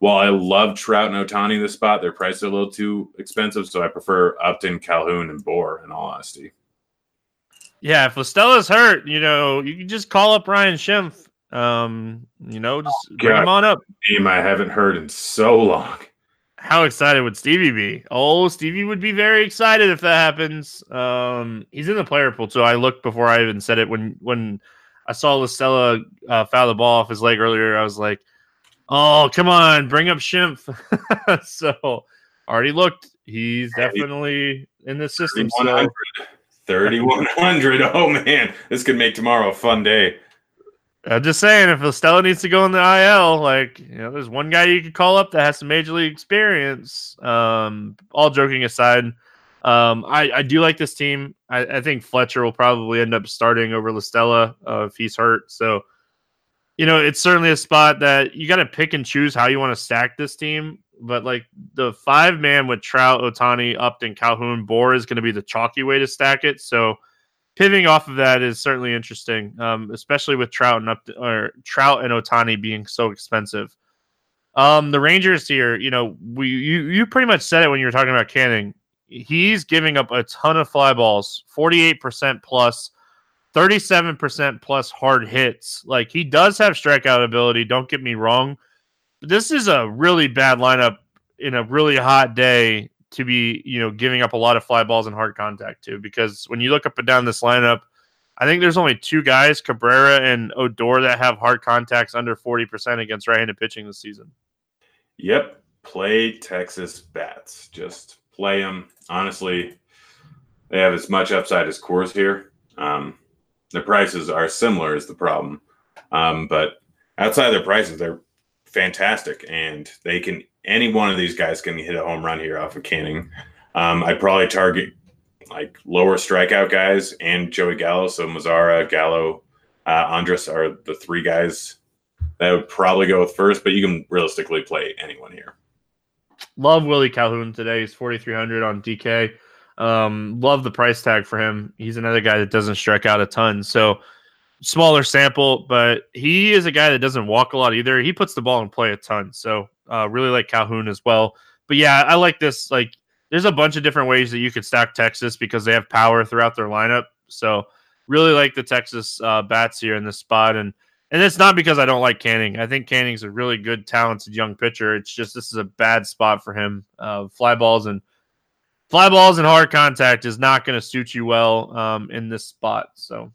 while I love Trout and Ohtani in this spot, their prices are a little too expensive, so I prefer Upton, Calhoun, and Bour. In all honesty. Yeah, if La Stella's hurt, you know, you can just call up Ryan Schimpf um, you know, just bring him on up. Name I haven't heard in so long. How excited would Stevie be? Oh, Stevie would be very excited if that happens. Um, he's in the player pool, so I looked before I even said it. When when I saw La Stella uh, foul the ball off his leg earlier, I was like, "Oh, come on, bring up Schimpf." so already looked. He's definitely in the system. 3100. 3100. Oh man, this could make tomorrow a fun day. I'm just saying, if La Stella needs to go in the IL, like you know, there's one guy you could call up that has some major league experience. Um, all joking aside, um, I, I do like this team. I, I, think Fletcher will probably end up starting over La Stella uh, if he's hurt. So, you know, it's certainly a spot that you got to pick and choose how you want to stack this team. But like the five man with Trout, Ohtani, Upton, Calhoun, Bour is going to be the chalky way to stack it. So pivoting off of that is certainly interesting, um, especially with Trout and up or Trout and Ohtani being so expensive. Um, the Rangers here, you know, we you you pretty much said it when you were talking about Canning. He's giving up a ton of fly balls, forty eight percent plus. 37% plus hard hits. Like he does have strikeout ability, don't get me wrong. But this is a really bad lineup in a really hot day to be, you know, giving up a lot of fly balls and hard contact too. Because when you look up and down this lineup, I think there's only two guys, Cabrera and Odor, that have hard contacts under 40% against right-handed pitching this season. Yep. Play Texas bats. Just play them. Honestly, they have as much upside as Coors here. Um, the prices are similar is the problem. Um, but outside of their prices, they're fantastic and they can any one of these guys can hit a home run here off of Canning. Um, I'd probably target like lower strikeout guys and Joey Gallo. So Mazara, Gallo, uh, Andrus are the three guys that would probably go with first, but you can realistically play anyone here. Love Willie Calhoun today. He's 4,300 on DK. Um, love the price tag for him. He's another guy that doesn't strike out a ton. So smaller sample, but he is a guy that doesn't walk a lot either. He puts the ball in play a ton. So uh, really like Calhoun as well. But yeah, I like this. Like, there's a bunch of different ways that you could stack Texas because they have power throughout their lineup. So really like the Texas uh, bats here in this spot. And and it's not because I don't like Canning. I think Canning's a really good, talented young pitcher. It's just this is a bad spot for him. Uh, fly balls and fly balls and hard contact is not going to suit you well um, in this spot. So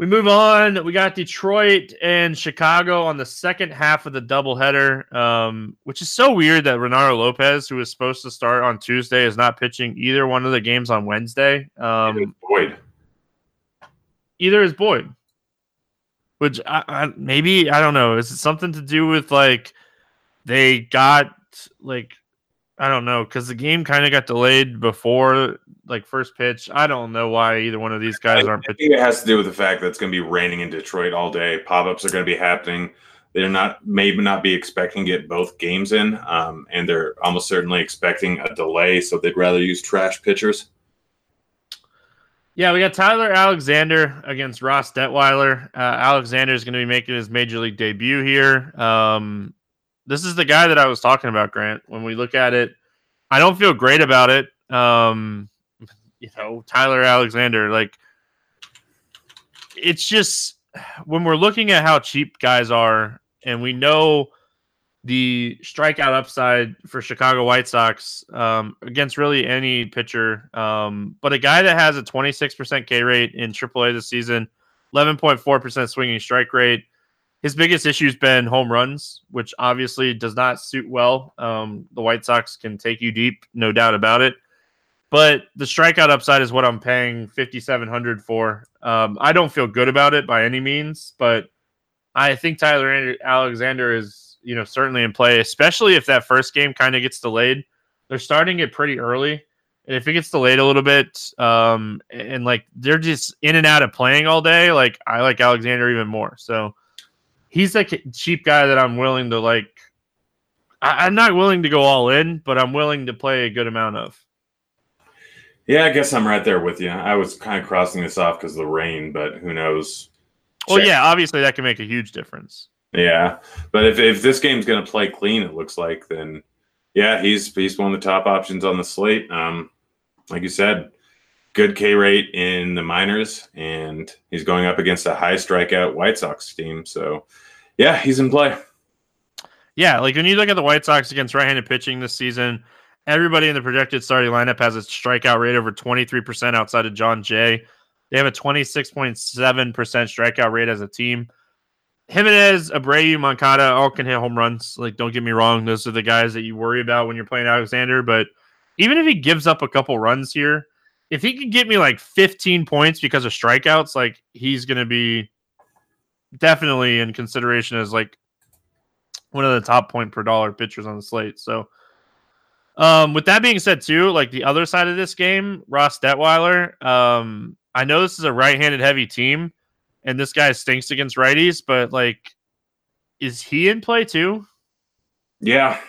we move on. We got Detroit and Chicago on the second half of the doubleheader, um, which is so weird that Reynaldo Lopez, who was supposed to start on Tuesday, is not pitching either one of the games on Wednesday. Um, Boyd. Either is Boyd. Which I, I, maybe I don't know. Is it something to do with like they got like I don't know because the game kind of got delayed before like first pitch. I don't know why either one of these guys I aren't I it has to do with the fact that it's going to be raining in Detroit all day. Pop ups are going to be happening. They're not maybe not be expecting to get both games in, um, and they're almost certainly expecting a delay, so they'd rather use trash pitchers. Yeah, we got Tyler Alexander against Ross Detwiler. Uh, Alexander is going to be making his major league debut here. Um, this is the guy that I was talking about, Grant. When we look at it, I don't feel great about it. Um, you know, Tyler Alexander, like, it's just when we're looking at how cheap guys are, and we know the strikeout upside for Chicago White Sox um, against really any pitcher. Um, but a guy that has a 26% K rate in AAA this season, 11.4% swinging strike rate. His biggest issue has been home runs, which obviously does not suit well. Um, the White Sox can take you deep, no doubt about it. But the strikeout upside is what I'm paying 5700 for. Um, I don't feel good about it by any means, but I think Tyler Alexander is you know certainly in play, especially if that first game kind of gets delayed. They're starting it pretty early, and if it gets delayed a little bit, um, and like they're just in and out of playing all day, like I like Alexander even more. So he's a cheap guy that I'm willing to like. I, I'm not willing to go all in, but I'm willing to play a good amount of. Yeah, I guess I'm right there with you. I was kind of crossing this off because of the rain, but who knows? Well, yeah, obviously that can make a huge difference. Yeah, but if, if this game's going to play clean, it looks like then, yeah, he's he's one of the top options on the slate. Um, like you said, good K rate in the minors, and he's going up against a high strikeout White Sox team. So, yeah, he's in play. Yeah, like when you look at the White Sox against right-handed pitching this season, everybody in the projected starting lineup has a strikeout rate over 23% outside of Jon Jay. They have a 26.7% strikeout rate as a team. Jimenez, Abreu, Moncada all can hit home runs. Like, don't get me wrong; those are the guys that you worry about when you're playing Alexander. But even if he gives up a couple runs here, if he can get me like 15 points because of strikeouts, like he's going to be definitely in consideration as like one of the top point per dollar pitchers on the slate. So, um, with that being said, too, like the other side of this game, Ross Detwiler. Um, I know this is a right-handed heavy team and this guy stinks against righties, but like, is he in play too? Yeah,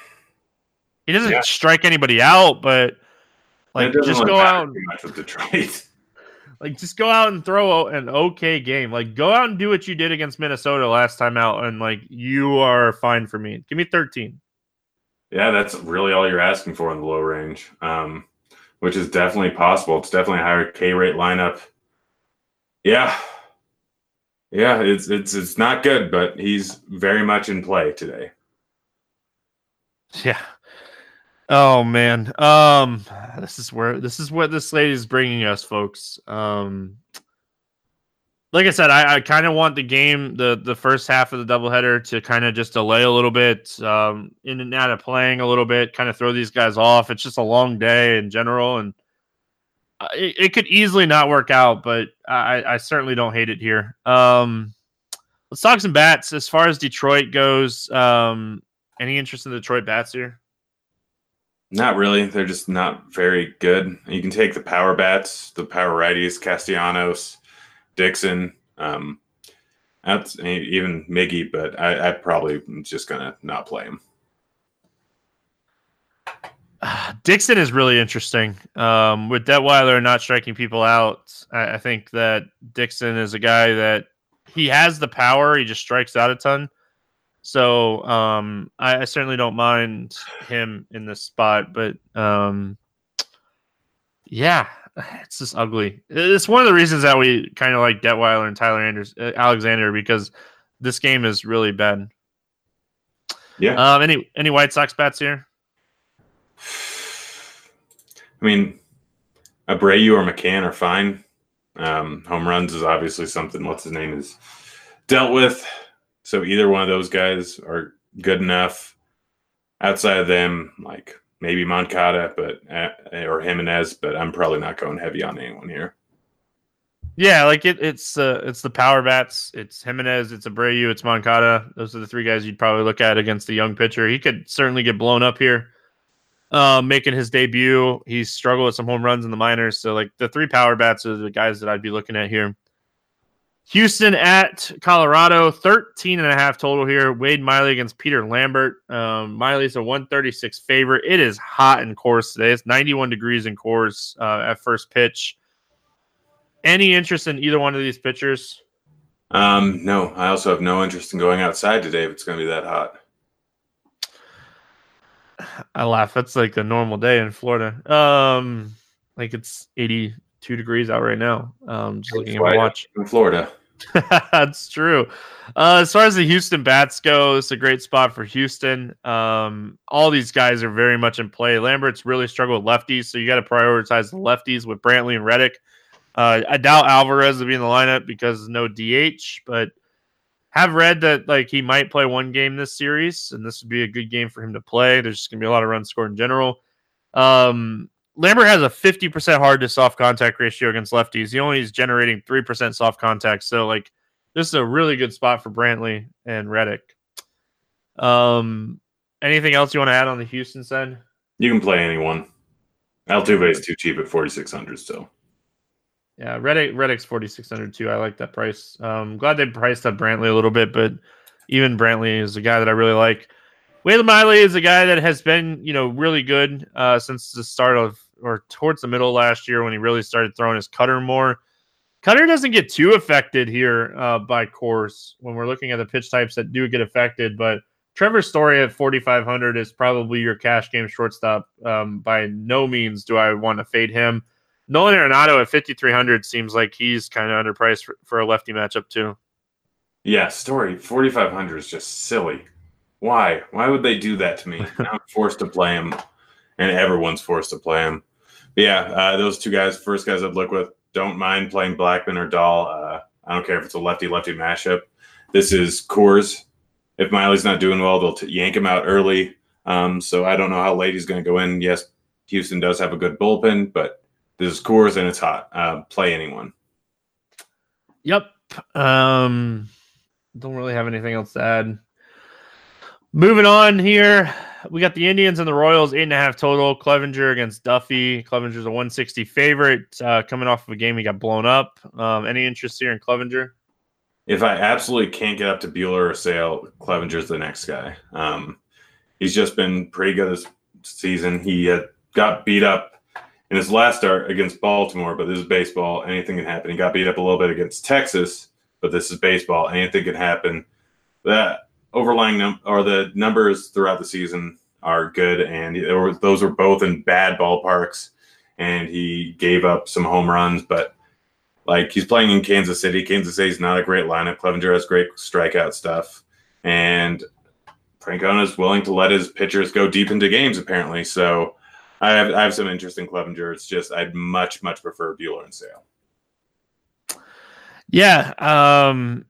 he doesn't Yeah. strike anybody out, but like, just go out, too much with Detroit. like, just go out and throw an okay game. Like, go out and do what you did against Minnesota last time out, and like, you are fine for me. Give me thirteen. Yeah, that's really all you're asking for in the low range, um, which is definitely possible. It's definitely a higher K rate lineup. Yeah, yeah, it's it's it's not good, but he's very much in play today. Yeah. Oh man. Um this is where this is what this lady is bringing us folks. Um like I said, I, I kind of want the game, the the first half of the doubleheader to kind of just delay a little bit, um, in and out of playing a little bit, kind of throw these guys off. It's just a long day in general, and uh, it, it could easily not work out, but I, I certainly don't hate it here. Um, let's talk some bats. As far as Detroit goes, um, any interest in the Detroit bats here? Not really. They're just not very good. You can take the power bats, the power righties, Castellanos, Dixon, um, that's even Miggy, but I, I probably am just gonna not play him. Dixon is really interesting. Um, with Detwiler not striking people out, I, I, think that Dixon is a guy that he has the power. He just strikes out a ton. So um, I, I, certainly don't mind him in this spot, but um, yeah, it's just ugly. It's one of the reasons that we kind of like Detwiler and Tyler Anders, uh, Alexander because this game is really bad. Yeah. Um. Any any White Sox bats here? I mean, Abreu or McCann are fine. Um, home runs is obviously something. What's his name is dealt with. So either one of those guys are good enough. Outside of them, like maybe Moncada, but uh, or Jimenez, but I'm probably not going heavy on anyone here. Yeah, like it, it's uh, it's the power bats. It's Jimenez, it's Abreu, it's Moncada. Those are the three guys you'd probably look at against the young pitcher. He could certainly get blown up here, uh, making his debut. He struggled with some home runs in the minors, so like the three power bats are the guys that I'd be looking at here. Houston at Colorado, 13 and a half total here. Wade Miley against Peter Lambert. Um, Miley's a 136 favorite. It is hot in Coors today. It's 91 degrees in Coors uh, at first pitch. Any interest in either one of these pitchers? Um, no, I also have no interest in going outside today if it's going to be that hot. I laugh. That's like a normal day in Florida. Um, like it's 80 two degrees out right now. Um, just looking at my watch in Florida. That's true. Uh, as far as the Houston bats go, it's a great spot for Houston. Um, all these guys are very much in play. Lambert's really struggled with lefties, so you got to prioritize the lefties with Brantley and Reddick. Uh, I doubt Alvarez will be in the lineup because no DH, but have read that like he might play one game this series, and this would be a good game for him to play. There's just gonna be a lot of runs scored in general. Um, Lambert has a 50% hard to soft contact ratio against lefties. He only is generating 3% soft contact. So, like, this is a really good spot for Brantley and Reddick. Um, anything else you want to add on the Houston side? You can play anyone. Altuve is too cheap at 4,600 still. Yeah, Reddick Reddick's 4,600 too. I like that price. Um, glad they priced up Brantley a little bit, but even Brantley is a guy that I really like. Wade Miley is a guy that has been, you know, really good uh, since the start of or towards the middle last year when he really started throwing his cutter more. Cutter doesn't get too affected here uh, by Coors when we're looking at the pitch types that do get affected, but Trevor Story at 4,500 is probably your cash game shortstop. Um, by no means do I want to fade him. Nolan Arenado at 5,300 seems like he's kind of underpriced for, for a lefty matchup, too. Yeah, Story 4,500 is just silly. Why? Why would they do that to me? I'm forced to play him, and everyone's forced to play him yeah, uh, those two guys, first guys I'd look with. Don't mind playing Blackmon or Dahl. Uh, I don't care if it's a lefty lefty mashup. This is Coors. If Miley's not doing well, they'll t- yank him out early. Um, so I don't know how late he's going to go in. Yes, Houston does have a good bullpen, but this is Coors and it's hot. Uh, play anyone. Yep. Um, don't really have anything else to add. Moving on here we got the Indians and the Royals, eight and a half total. Clevinger against Duffy. Clevinger's a 160 favorite. Uh, coming off of a game he got blown up. Um, any interest here in Clevinger? If I absolutely can't get up to Buehler or Sale, Clevinger's the next guy. Um, he's just been pretty good this season. He got beat up in his last start against Baltimore, but this is baseball. Anything can happen. He got beat up a little bit against Texas, but this is baseball. Anything can happen. That overlying num- or the numbers throughout the season are good, and were, those were both in bad ballparks. And he gave up some home runs, but like he's playing in Kansas City. Kansas City's not a great lineup. Clevinger has great strikeout stuff, and Francona is willing to let his pitchers go deep into games apparently. So I have I have some interest in Clevinger. It's just I'd much much prefer Buehler and Sale. Yeah, um,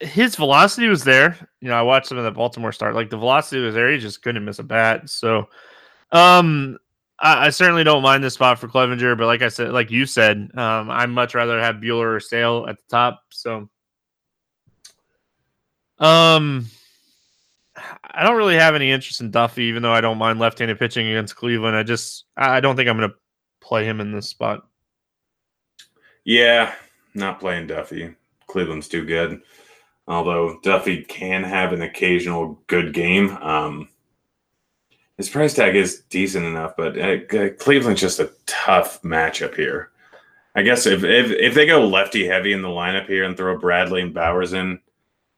his velocity was there. You know, I watched some of the Baltimore start. Like the velocity was there. He just couldn't miss a bat. So, um, I, I, certainly don't mind this spot for Clevinger. But like I said, like you said, um, I'd much rather have Buehler or Sale at the top. So, um, I don't really have any interest in Duffy, even though I don't mind left-handed pitching against Cleveland. I just I don't think I'm going to play him in this spot. Yeah, not playing Duffy. Cleveland's too good. Although Duffy can have an occasional good game. Um, his price tag is decent enough, but uh, Cleveland's just a tough matchup here. I guess if, if if they go lefty heavy in the lineup here and throw Bradley and Bauers in,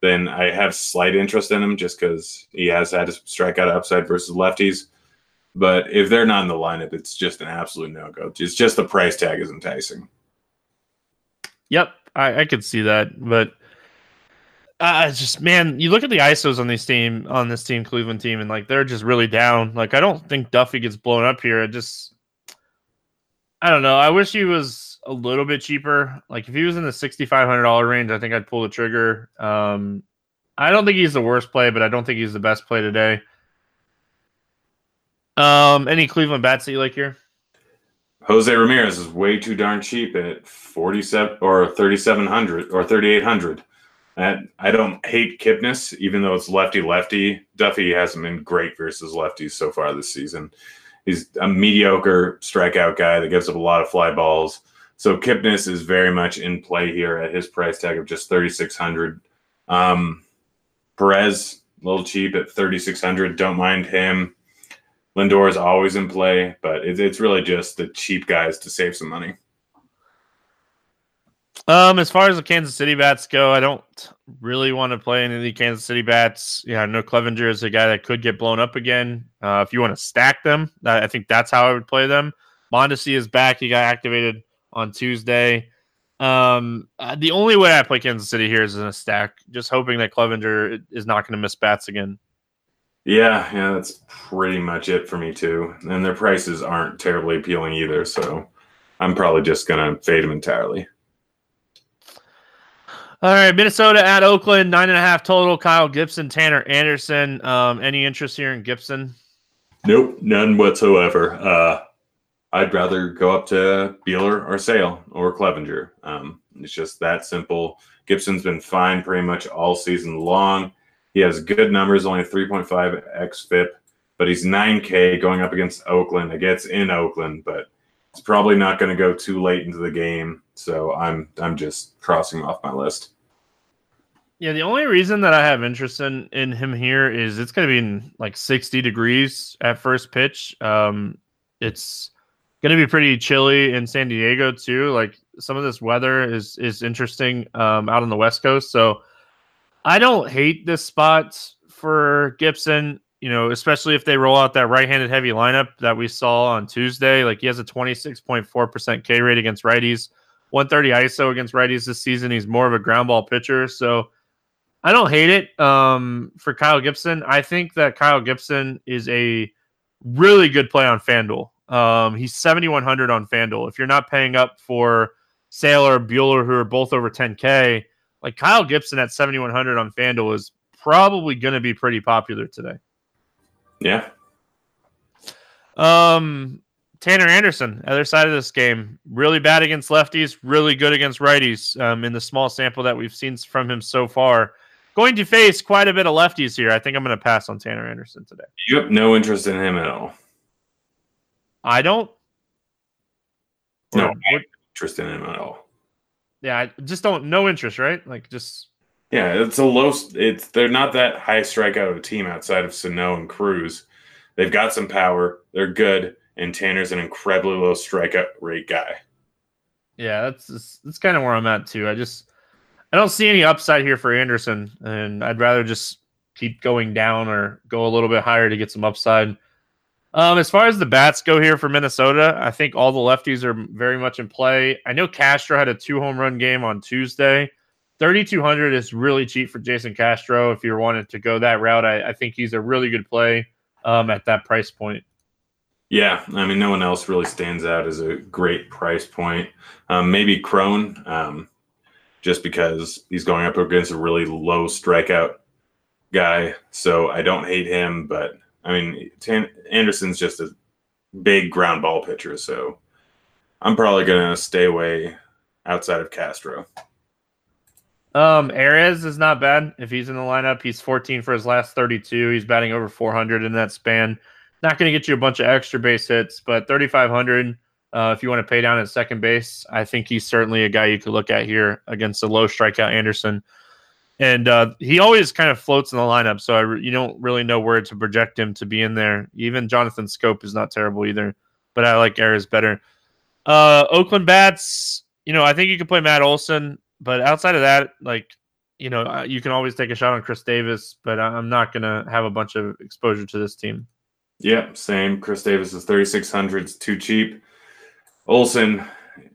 then I have slight interest in him just because he has had a strikeout upside versus lefties. But if they're not in the lineup, it's just an absolute no go. It's just the price tag is enticing. Yep, I, I could see that, but uh, just man, you look at the ISOs on this team, on this team, Cleveland team, and like they're just really down. Like I don't think Duffy gets blown up here. I just, I don't know. I wish he was a little bit cheaper. Like if he was in the sixty five hundred dollar range, I think I'd pull the trigger. Um, I don't think he's the worst play, but I don't think he's the best play today. Um, any Cleveland bats that you like here? Jose Ramirez is way too darn cheap at forty seven or thirty seven hundred or thirty eight hundred. I don't hate Kipnis, even though it's lefty lefty. Duffy hasn't been great versus lefties so far this season. He's a mediocre strikeout guy that gives up a lot of fly balls. So Kipnis is very much in play here at his price tag of just thirty six hundred. Um, Perez a little cheap at thirty six hundred. Don't mind him. Lindor is always in play, but it's, it's really just the cheap guys to save some money. Um, as far as the Kansas City bats go, I don't really want to play any of the Kansas City bats. Yeah, I know Clevinger is a guy that could get blown up again. Uh, if you want to stack them, I think that's how I would play them. Mondesi is back. He got activated on Tuesday. Um, uh, the only way I play Kansas City here is in a stack, just hoping that Clevinger is not going to miss bats again. Yeah, yeah, that's pretty much it for me too. And their prices aren't terribly appealing either, so I'm probably just gonna fade them entirely. All right, Minnesota at Oakland, nine and a half total. Kyle Gibson, Tanner Anderson. Um, any interest here in Gibson? Nope, none whatsoever. Uh, I'd rather go up to Buehler or Sale or Clevinger. Um, it's just that simple. Gibson's been fine pretty much all season long. He has good numbers, only 3.5 xFIP, but he's 9K going up against Oakland. It gets in Oakland, but it's probably not going to go too late into the game. So I'm I'm just crossing off my list. Yeah, the only reason that I have interest in, in him here is it's going to be in like 60 degrees at first pitch. Um, it's going to be pretty chilly in San Diego too. Like some of this weather is is interesting um, out on the West Coast. So I don't hate this spot for Gibson. You know, especially if they roll out that right-handed heavy lineup that we saw on Tuesday. Like he has a 26.4% K rate against righties. 130 ISO against righties this season. He's more of a ground ball pitcher. So I don't hate it um, for Kyle Gibson. I think that Kyle Gibson is a really good play on FanDuel. Um, he's 7,100 on FanDuel. If you're not paying up for Sailor, Buehler, who are both over 10K, like Kyle Gibson at 7,100 on FanDuel is probably going to be pretty popular today. Yeah. Um, Tanner Anderson, other side of this game, really bad against lefties, really good against righties. Um, in the small sample that we've seen from him so far, going to face quite a bit of lefties here. I think I'm going to pass on Tanner Anderson today. You have no interest in him at all. I don't. No interest in him at all. Yeah, I just don't. No interest, right? Like just. Yeah, it's a low. It's they're not that high strikeout of a team outside of Sano and Cruz. They've got some power. They're good and Tanner's an incredibly low strikeout rate guy. Yeah, that's that's kind of where I'm at too. I just I don't see any upside here for Anderson, and I'd rather just keep going down or go a little bit higher to get some upside. Um, as far as the bats go here for Minnesota, I think all the lefties are very much in play. I know Castro had a two home run game on Tuesday. 3,200 is really cheap for Jason Castro. If you're wanting to go that route, I, I think he's a really good play um, at that price point. Yeah, I mean, no one else really stands out as a great price point. Um, maybe Cron, um, just because he's going up against a really low strikeout guy. So I don't hate him, but I mean, Tan- Anderson's just a big ground ball pitcher. So I'm probably going to stay away outside of Castro. Um, Arraez is not bad if he's in the lineup. He's 14 for his last 32. He's batting over 400 in that span. Not going to get you a bunch of extra base hits, but 3,500. Uh, if you want to pay down at second base, I think he's certainly a guy you could look at here against a low strikeout Anderson. And uh, he always kind of floats in the lineup, so re- you don't really know where to project him to be in there. Even Jonathan Schoop is not terrible either, but I like Arraez better. Uh, Oakland bats, you know, I think you could play Matt Olson, but outside of that, like, you know, uh, you can always take a shot on Khris Davis, but I'm not going to have a bunch of exposure to this team. Yep, same. Khris Davis is 3,600. It's too cheap. Olson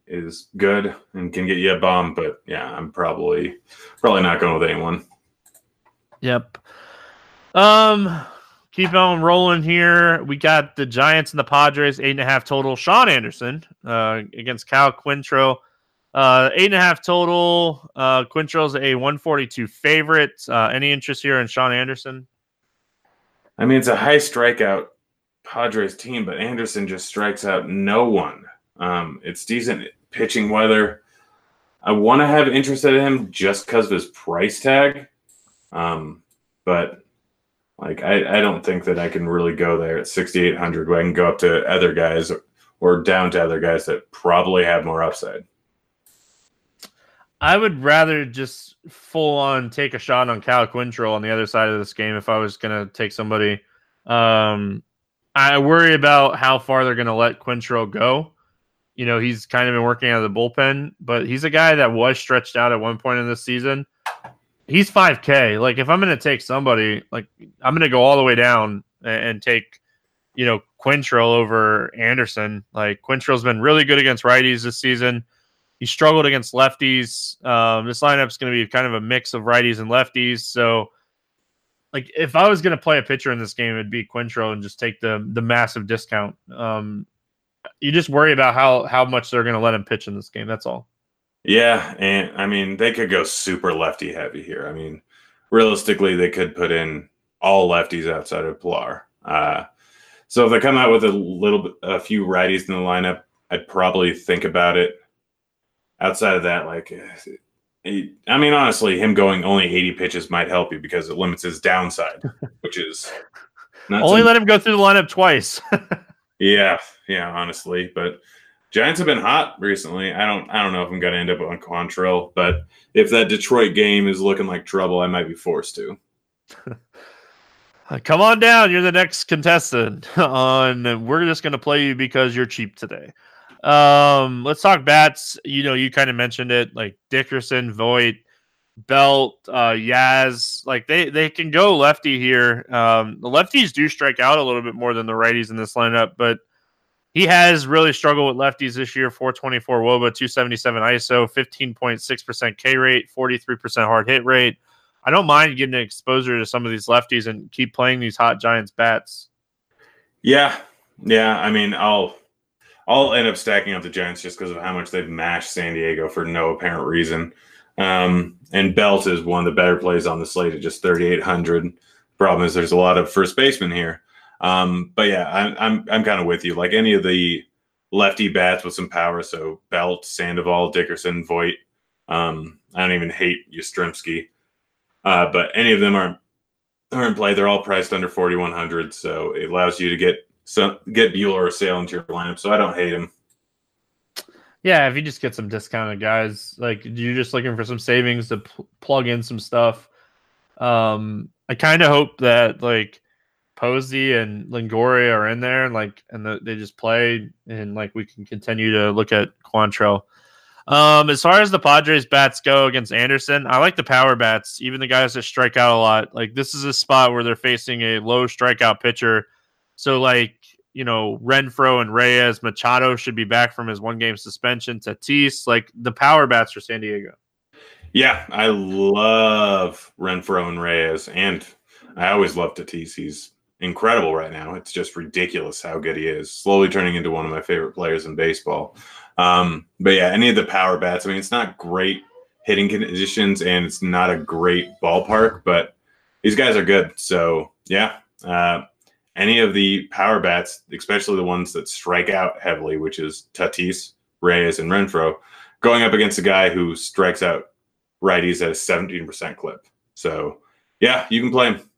is good and can get you a bomb, but yeah, I'm probably probably not going with anyone. Yep. Um, keep on rolling here. We got the Giants and the Padres, eight and a half total. Shaun Anderson uh, against Cal Quantrill. Uh, eight and a half total. Uh, Quantrill's a 142 favorite. Uh, any interest here in Shaun Anderson? I mean, it's a high strikeout Padres team, but Anderson just strikes out no one. Um, it's decent pitching weather. I want to have interest in him just because of his price tag. Um, but like I, I don't think that I can really go there at 6,800 where I can go up to other guys or down to other guys that probably have more upside. I would rather just full on take a shot on Cal Quantrill on the other side of this game if I was going to take somebody. Um, I worry about how far they're going to let Quantrill go you know, he's kind of been working out of the bullpen, but he's a guy that was stretched out at one point in this season. He's 5K. Like, if I'm going to take somebody, like, I'm going to go all the way down and, and take, you know, Quantrill over Anderson. Like, Quantrill's been really good against righties this season. He struggled against lefties. Um, this lineup's going to be kind of a mix of righties and lefties. So, like, if I was going to play a pitcher in this game, it'd be Quantrill and just take the the massive discount. Um, you just worry about how how much they're going to let him pitch in this game. That's all. Yeah, and I mean they could go super lefty heavy here. I mean, realistically, they could put in all lefties outside of Pillar. Uh, so if they come out with a little a few righties in the lineup, I'd probably think about it. Outside of that, like, I mean, honestly, him going only 80 pitches might help you because it limits his downside, which is only let him go through the lineup twice. Yeah, yeah, honestly, but Giants have been hot recently. I don't, I don't know if I'm going to end up on Quantrill, but if that Detroit game is looking like trouble, I might be forced to. Come on down. You're the next contestant on. We're just going to play you because you're cheap today. Um, let's talk bats. You know, you kind of mentioned it, like Dickerson, Vogt, Belt, uh, Yaz, like they they can go lefty here. Um, the lefties do strike out a little bit more than the righties in this lineup, but he has really struggled with lefties this year. 424 WOBA, 277 ISO, 15.6% K rate, 43% hard hit rate. I don't mind getting exposure to some of these lefties and keep playing these hot Giants bats. Yeah, yeah. I mean, I'll I'll end up stacking up the Giants just because of how much they've mashed San Diego for no apparent reason. Um, and Belt is one of the better plays on the slate at just 3,800. Problem is, there's a lot of first basemen here. Um, but yeah, I'm I'm I'm kind of with you. Like any of the lefty bats with some power, so Belt, Sandoval, Dickerson, Vogt. Um, I don't even hate Yastrzemski, uh, but any of them aren't are in play. They're all priced under 4,100, so it allows you to get some get Buehler or Sale into your lineup. So I don't hate him. Yeah, if you just get some discounted guys, like you're just looking for some savings to pl- plug in some stuff. Um, I kind of hope that like Posey and Longoria are in there and like and the, they just play and like we can continue to look at Quantrill. Um, as far as the Padres bats go against Anderson, I like the power bats, even the guys that strike out a lot. Like this is a spot where they're facing a low strikeout pitcher. So like you know, Renfroe and Reyes, Machado should be back from his one game suspension. Tatis, like the power bats for San Diego. Yeah, I love Renfroe and Reyes, and I always love Tatis. He's incredible right now. It's just ridiculous how good he is. Slowly turning into one of my favorite players in baseball. Um, but yeah, any of the power bats. I mean, it's not great hitting conditions, and it's not a great ballpark, but these guys are good. So yeah, uh, any of the power bats, especially the ones that strike out heavily, which is Tatis, Reyes, and Renfroe, going up against a guy who strikes out righties at a 17% clip. So, yeah, you can play him.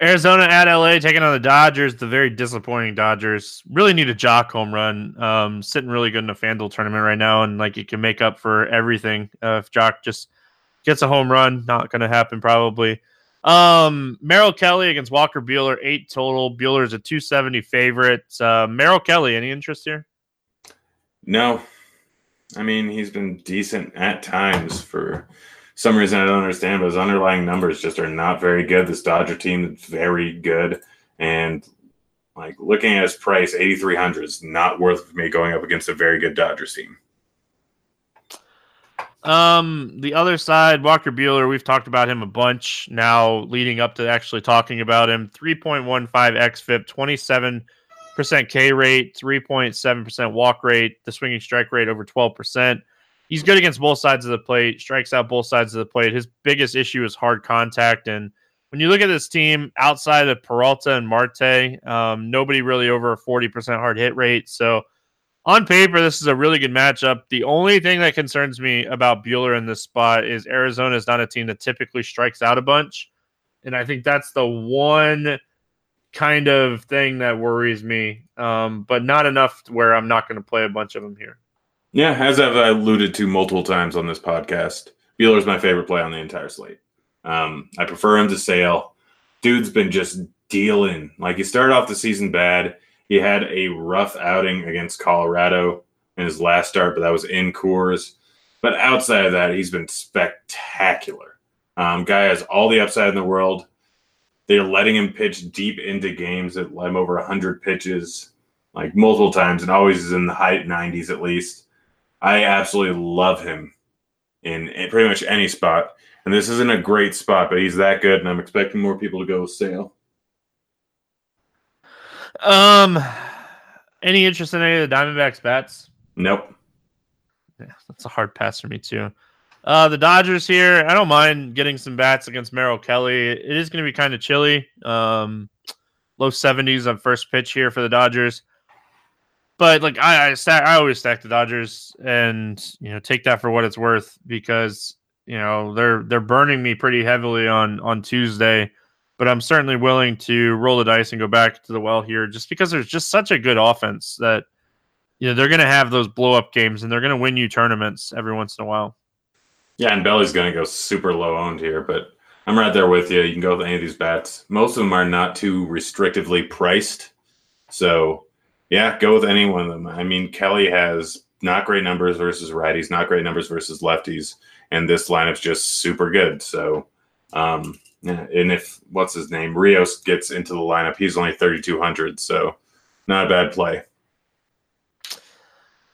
Arizona at LA taking on the Dodgers, the very disappointing Dodgers. Really need a Joc home run. Um, sitting really good in the FanDuel tournament right now, and like it can make up for everything uh, if Joc just gets a home run. Not going to happen probably. Um, Merrill Kelly against Walker Buehler, eight total. Buehler is a 270 favorite. Uh, Merrill Kelly, any interest here? No. I mean, he's been decent at times for some reason I don't understand, but his underlying numbers just are not very good. This Dodger team is very good, and like looking at his price, eighty three hundred is not worth me going up against a very good Dodgers team. Um, the other side, Walker Buehler, we've talked about him a bunch now, leading up to actually talking about him. Three point one five xFIP, twenty seven percent K rate, three point seven percent walk rate, the swinging strike rate over twelve percent he's good against both sides of the plate, strikes out both sides of the plate. His biggest issue is hard contact. And when you look at this team outside of Peralta and Marte, um, nobody really over a 40% hard hit rate. So on paper, this is a really good matchup. The only thing that concerns me about Buehler in this spot is Arizona is not a team that typically strikes out a bunch. And I think that's the one kind of thing that worries me, um, but not enough where I'm not going to play a bunch of them here. Yeah, as I've alluded to multiple times on this podcast, Buehler's my favorite play on the entire slate. Um, I prefer him to Sale. Dude's been just dealing. Like he started off the season bad. He had a rough outing against Colorado in his last start, but that was in Coors. But outside of that, he's been spectacular. Um, guy has all the upside in the world. They're letting him pitch deep into games at like over 100 pitches, like multiple times, and always is in the high 90s at least. I absolutely love him in, in, pretty much any spot. And this isn't a great spot, but he's that good, and I'm expecting more people to go Sale. Um, any interest in any of the Diamondbacks bats? Nope. Yeah, that's a hard pass for me too. Uh, the Dodgers here. I don't mind getting some bats against Merrill Kelly. It is going to be kind of chilly. Um, low 70s on first pitch here for the Dodgers but like I I, stack, I always stack the Dodgers and you know take that for what it's worth because you know they're they're burning me pretty heavily on on Tuesday, but I'm certainly willing to roll the dice and go back to the well here just because there's just such a good offense that you know they're going to have those blow up games and they're going to win you tournaments every once in a while. Yeah, and Belly's going to go super low owned here, but I'm right there with you. You can go with any of these bats. Most of them are not too restrictively priced, so yeah, go with any one of them. I mean, Kelly has not great numbers versus righties, not great numbers versus lefties, and this lineup's just super good. So, um, and if what's his name Rios gets into the lineup, he's only thirty two hundred, so not a bad play.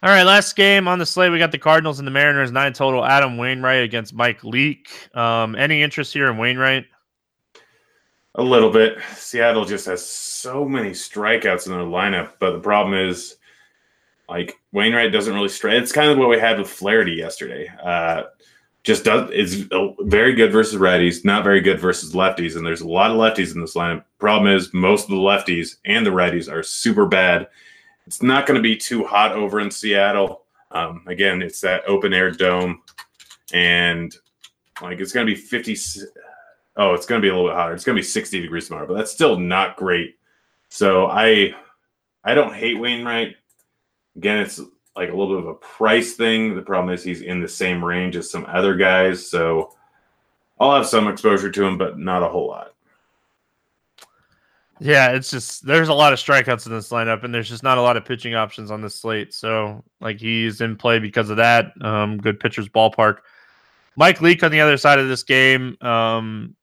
All right, last game on the slate, we got the Cardinals and the Mariners, nine total. Adam Wainwright against Mike Leake. Um, any interest here in Wainwright? A little bit. Seattle just has so many strikeouts in their lineup, but the problem is, like Wainwright doesn't really strike. It's kind of what we had with Flaherty yesterday. Uh, just does is very good versus righties, not very good versus lefties, and there's a lot of lefties in this lineup. Problem is, most of the lefties and the righties are super bad. It's not going to be too hot over in Seattle. Um, again, it's that open air dome, and like it's going to be 50 oh, it's going to be a little bit hotter. It's going to be 60 degrees tomorrow, but that's still not great. So I I don't hate Wainwright. Again, it's like a little bit of a price thing. The problem is he's in the same range as some other guys, so I'll have some exposure to him, but not a whole lot. Yeah, it's just there's a lot of strikeouts in this lineup, and there's just not a lot of pitching options on this slate. So, like, he's in play because of that. Um, good pitcher's ballpark. Mike Leake on the other side of this game. Um,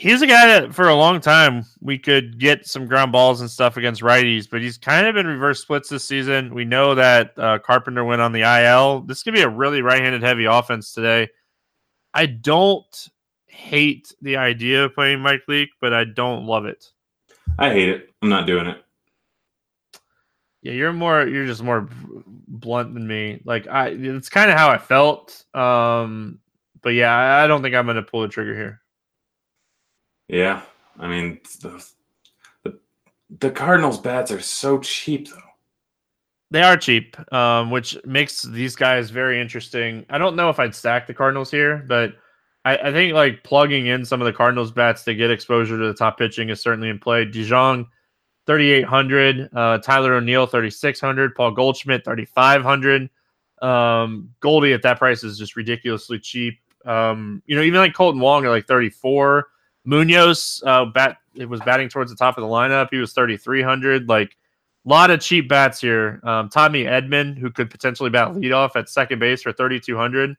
he's a guy that for a long time we could get some ground balls and stuff against righties, but he's kind of been reverse splits this season. We know that uh, Carpenter went on the IL. This could be a really right-handed heavy offense today. I don't hate the idea of playing Mike Leake, but I don't love it. I hate it. I'm not doing it. Yeah, you're more you're just more blunt than me. Like I it's kind of how I felt. Um but yeah, I don't think I'm going to pull the trigger here. Yeah, I mean the, the the Cardinals bats are so cheap though. They are cheap, um, which makes these guys very interesting. I don't know if I'd stack the Cardinals here, but I, I think like plugging in some of the Cardinals bats to get exposure to the top pitching is certainly in play. DeJong, 3,800. Uh, Tyler O'Neill, 3,600. Paul Goldschmidt, 3,500. Um, Goldie at that price is just ridiculously cheap. Um, you know, even like Kolten Wong at like 34. Munoz, uh, bat, it was batting towards the top of the lineup. He was 3,300. Like, a lot of cheap bats here. Um, Tommy Edman, who could potentially bat leadoff at second base for 3,200. A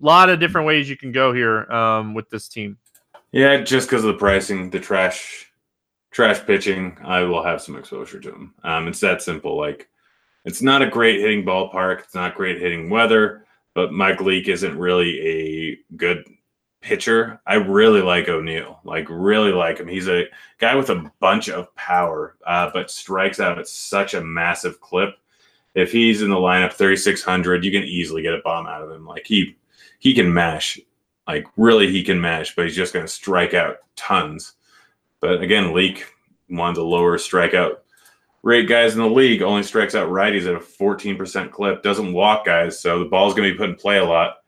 lot of different ways you can go here um, with this team. Yeah, just because of the pricing, the trash, trash pitching, I will have some exposure to them. Um, it's that simple. Like, it's not a great hitting ballpark. It's not great hitting weather, but Mike Leake isn't really a good pitcher. I really like O'Neill. Like, really like him. He's a guy with a bunch of power, uh, but strikes out at such a massive clip. If he's in the lineup 3600, you can easily get a bomb out of him. Like he he can mash. Like really he can mash, but he's just going to strike out tons. But again, Leake, one of the lower strikeout rate guys in the league, only strikes out righties at a 14% clip, doesn't walk guys, so the ball's going to be put in play a lot.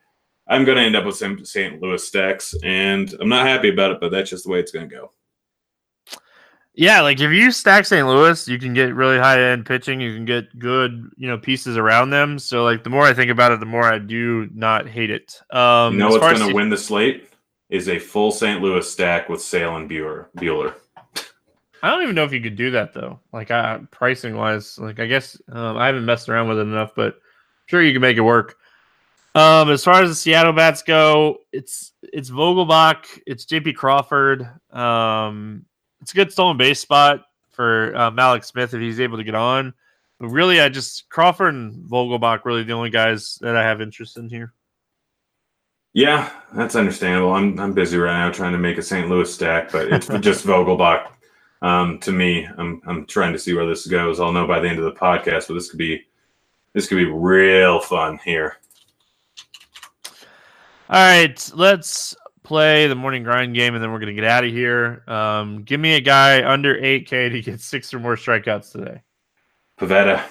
I'm going to end up with some St. Louis stacks, and I'm not happy about it, but that's just the way it's going to go. Yeah, like if you stack St. Louis, you can get really high end pitching. You can get good, you know, pieces around them. So like the more I think about it, the more I do not hate it. Um, you know what's going to win the slate is a full St. Louis stack with Sale and Buehler. Buehler. I don't even know if you could do that though. Like uh, pricing wise, like I guess um, I haven't messed around with it enough, but I'm sure you can make it work. Um, as far as the Seattle bats go, it's it's Vogelbach, it's JP Crawford. Um, it's a good stolen base spot for uh, Mallex Smith if he's able to get on. But really, I just Crawford and Vogelbach really the only guys that I have interest in here. Yeah, that's understandable. I'm I'm busy right now trying to make a St. Louis stack, but it's just Vogelbach. Um, to me, I'm I'm trying to see where this goes. I'll know by the end of the podcast, but this could be this could be real fun here. All right, let's play the morning grind game, and then we're going to get out of here. Um, give me a guy under 8K to get six or more strikeouts today. Pivetta.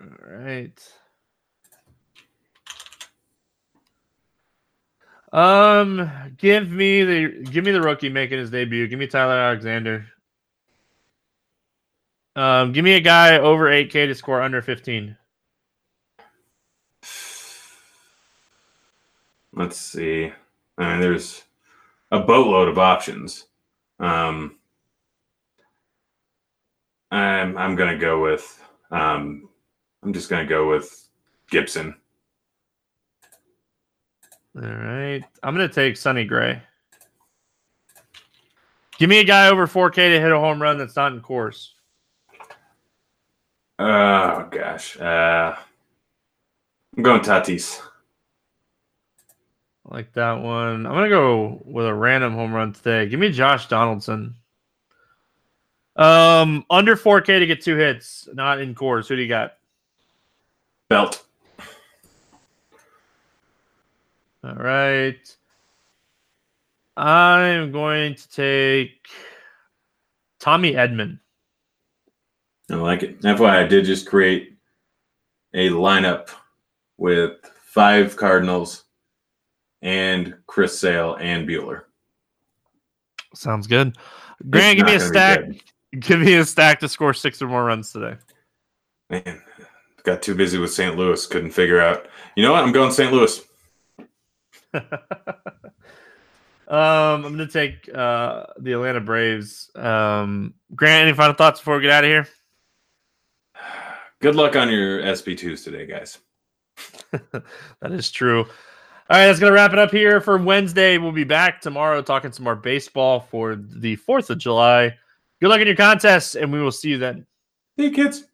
All right. Um, give me the give me the rookie making his debut. Give me Tyler Alexander. Um, give me a guy over 8K to score under 15. Let's see. I mean, there's a boatload of options. Um, I'm I'm gonna go with um, I'm just gonna go with Gibson. All right, I'm gonna take Sonny Gray. Give me a guy over 4K to hit a home run that's not in Coors. Oh gosh, uh, I'm going Tatis like that one. I'm gonna go with a random home run today. Give me Josh Donaldson. Um, under 4K to get two hits, not in Coors. Who do you got? Belt. All right. I'm going to take Tommy Edman. I like it. That's why I did just create a lineup with five Cardinals, and Chris Sale and Buehler. Sounds good. Grant, give me a stack. Give me a stack to score six or more runs today. Man, got too busy with St. Louis. Couldn't figure out. You know what? I'm going St. Louis. um, I'm going to take uh, the Atlanta Braves. Um, Grant, any final thoughts before we get out of here? Good luck on your SP2s today, guys. that is true. All right, that's going to wrap it up here for Wednesday. We'll be back tomorrow talking some more baseball for the 4th of July. Good luck in your contests, and we will see you then. Hey, kids.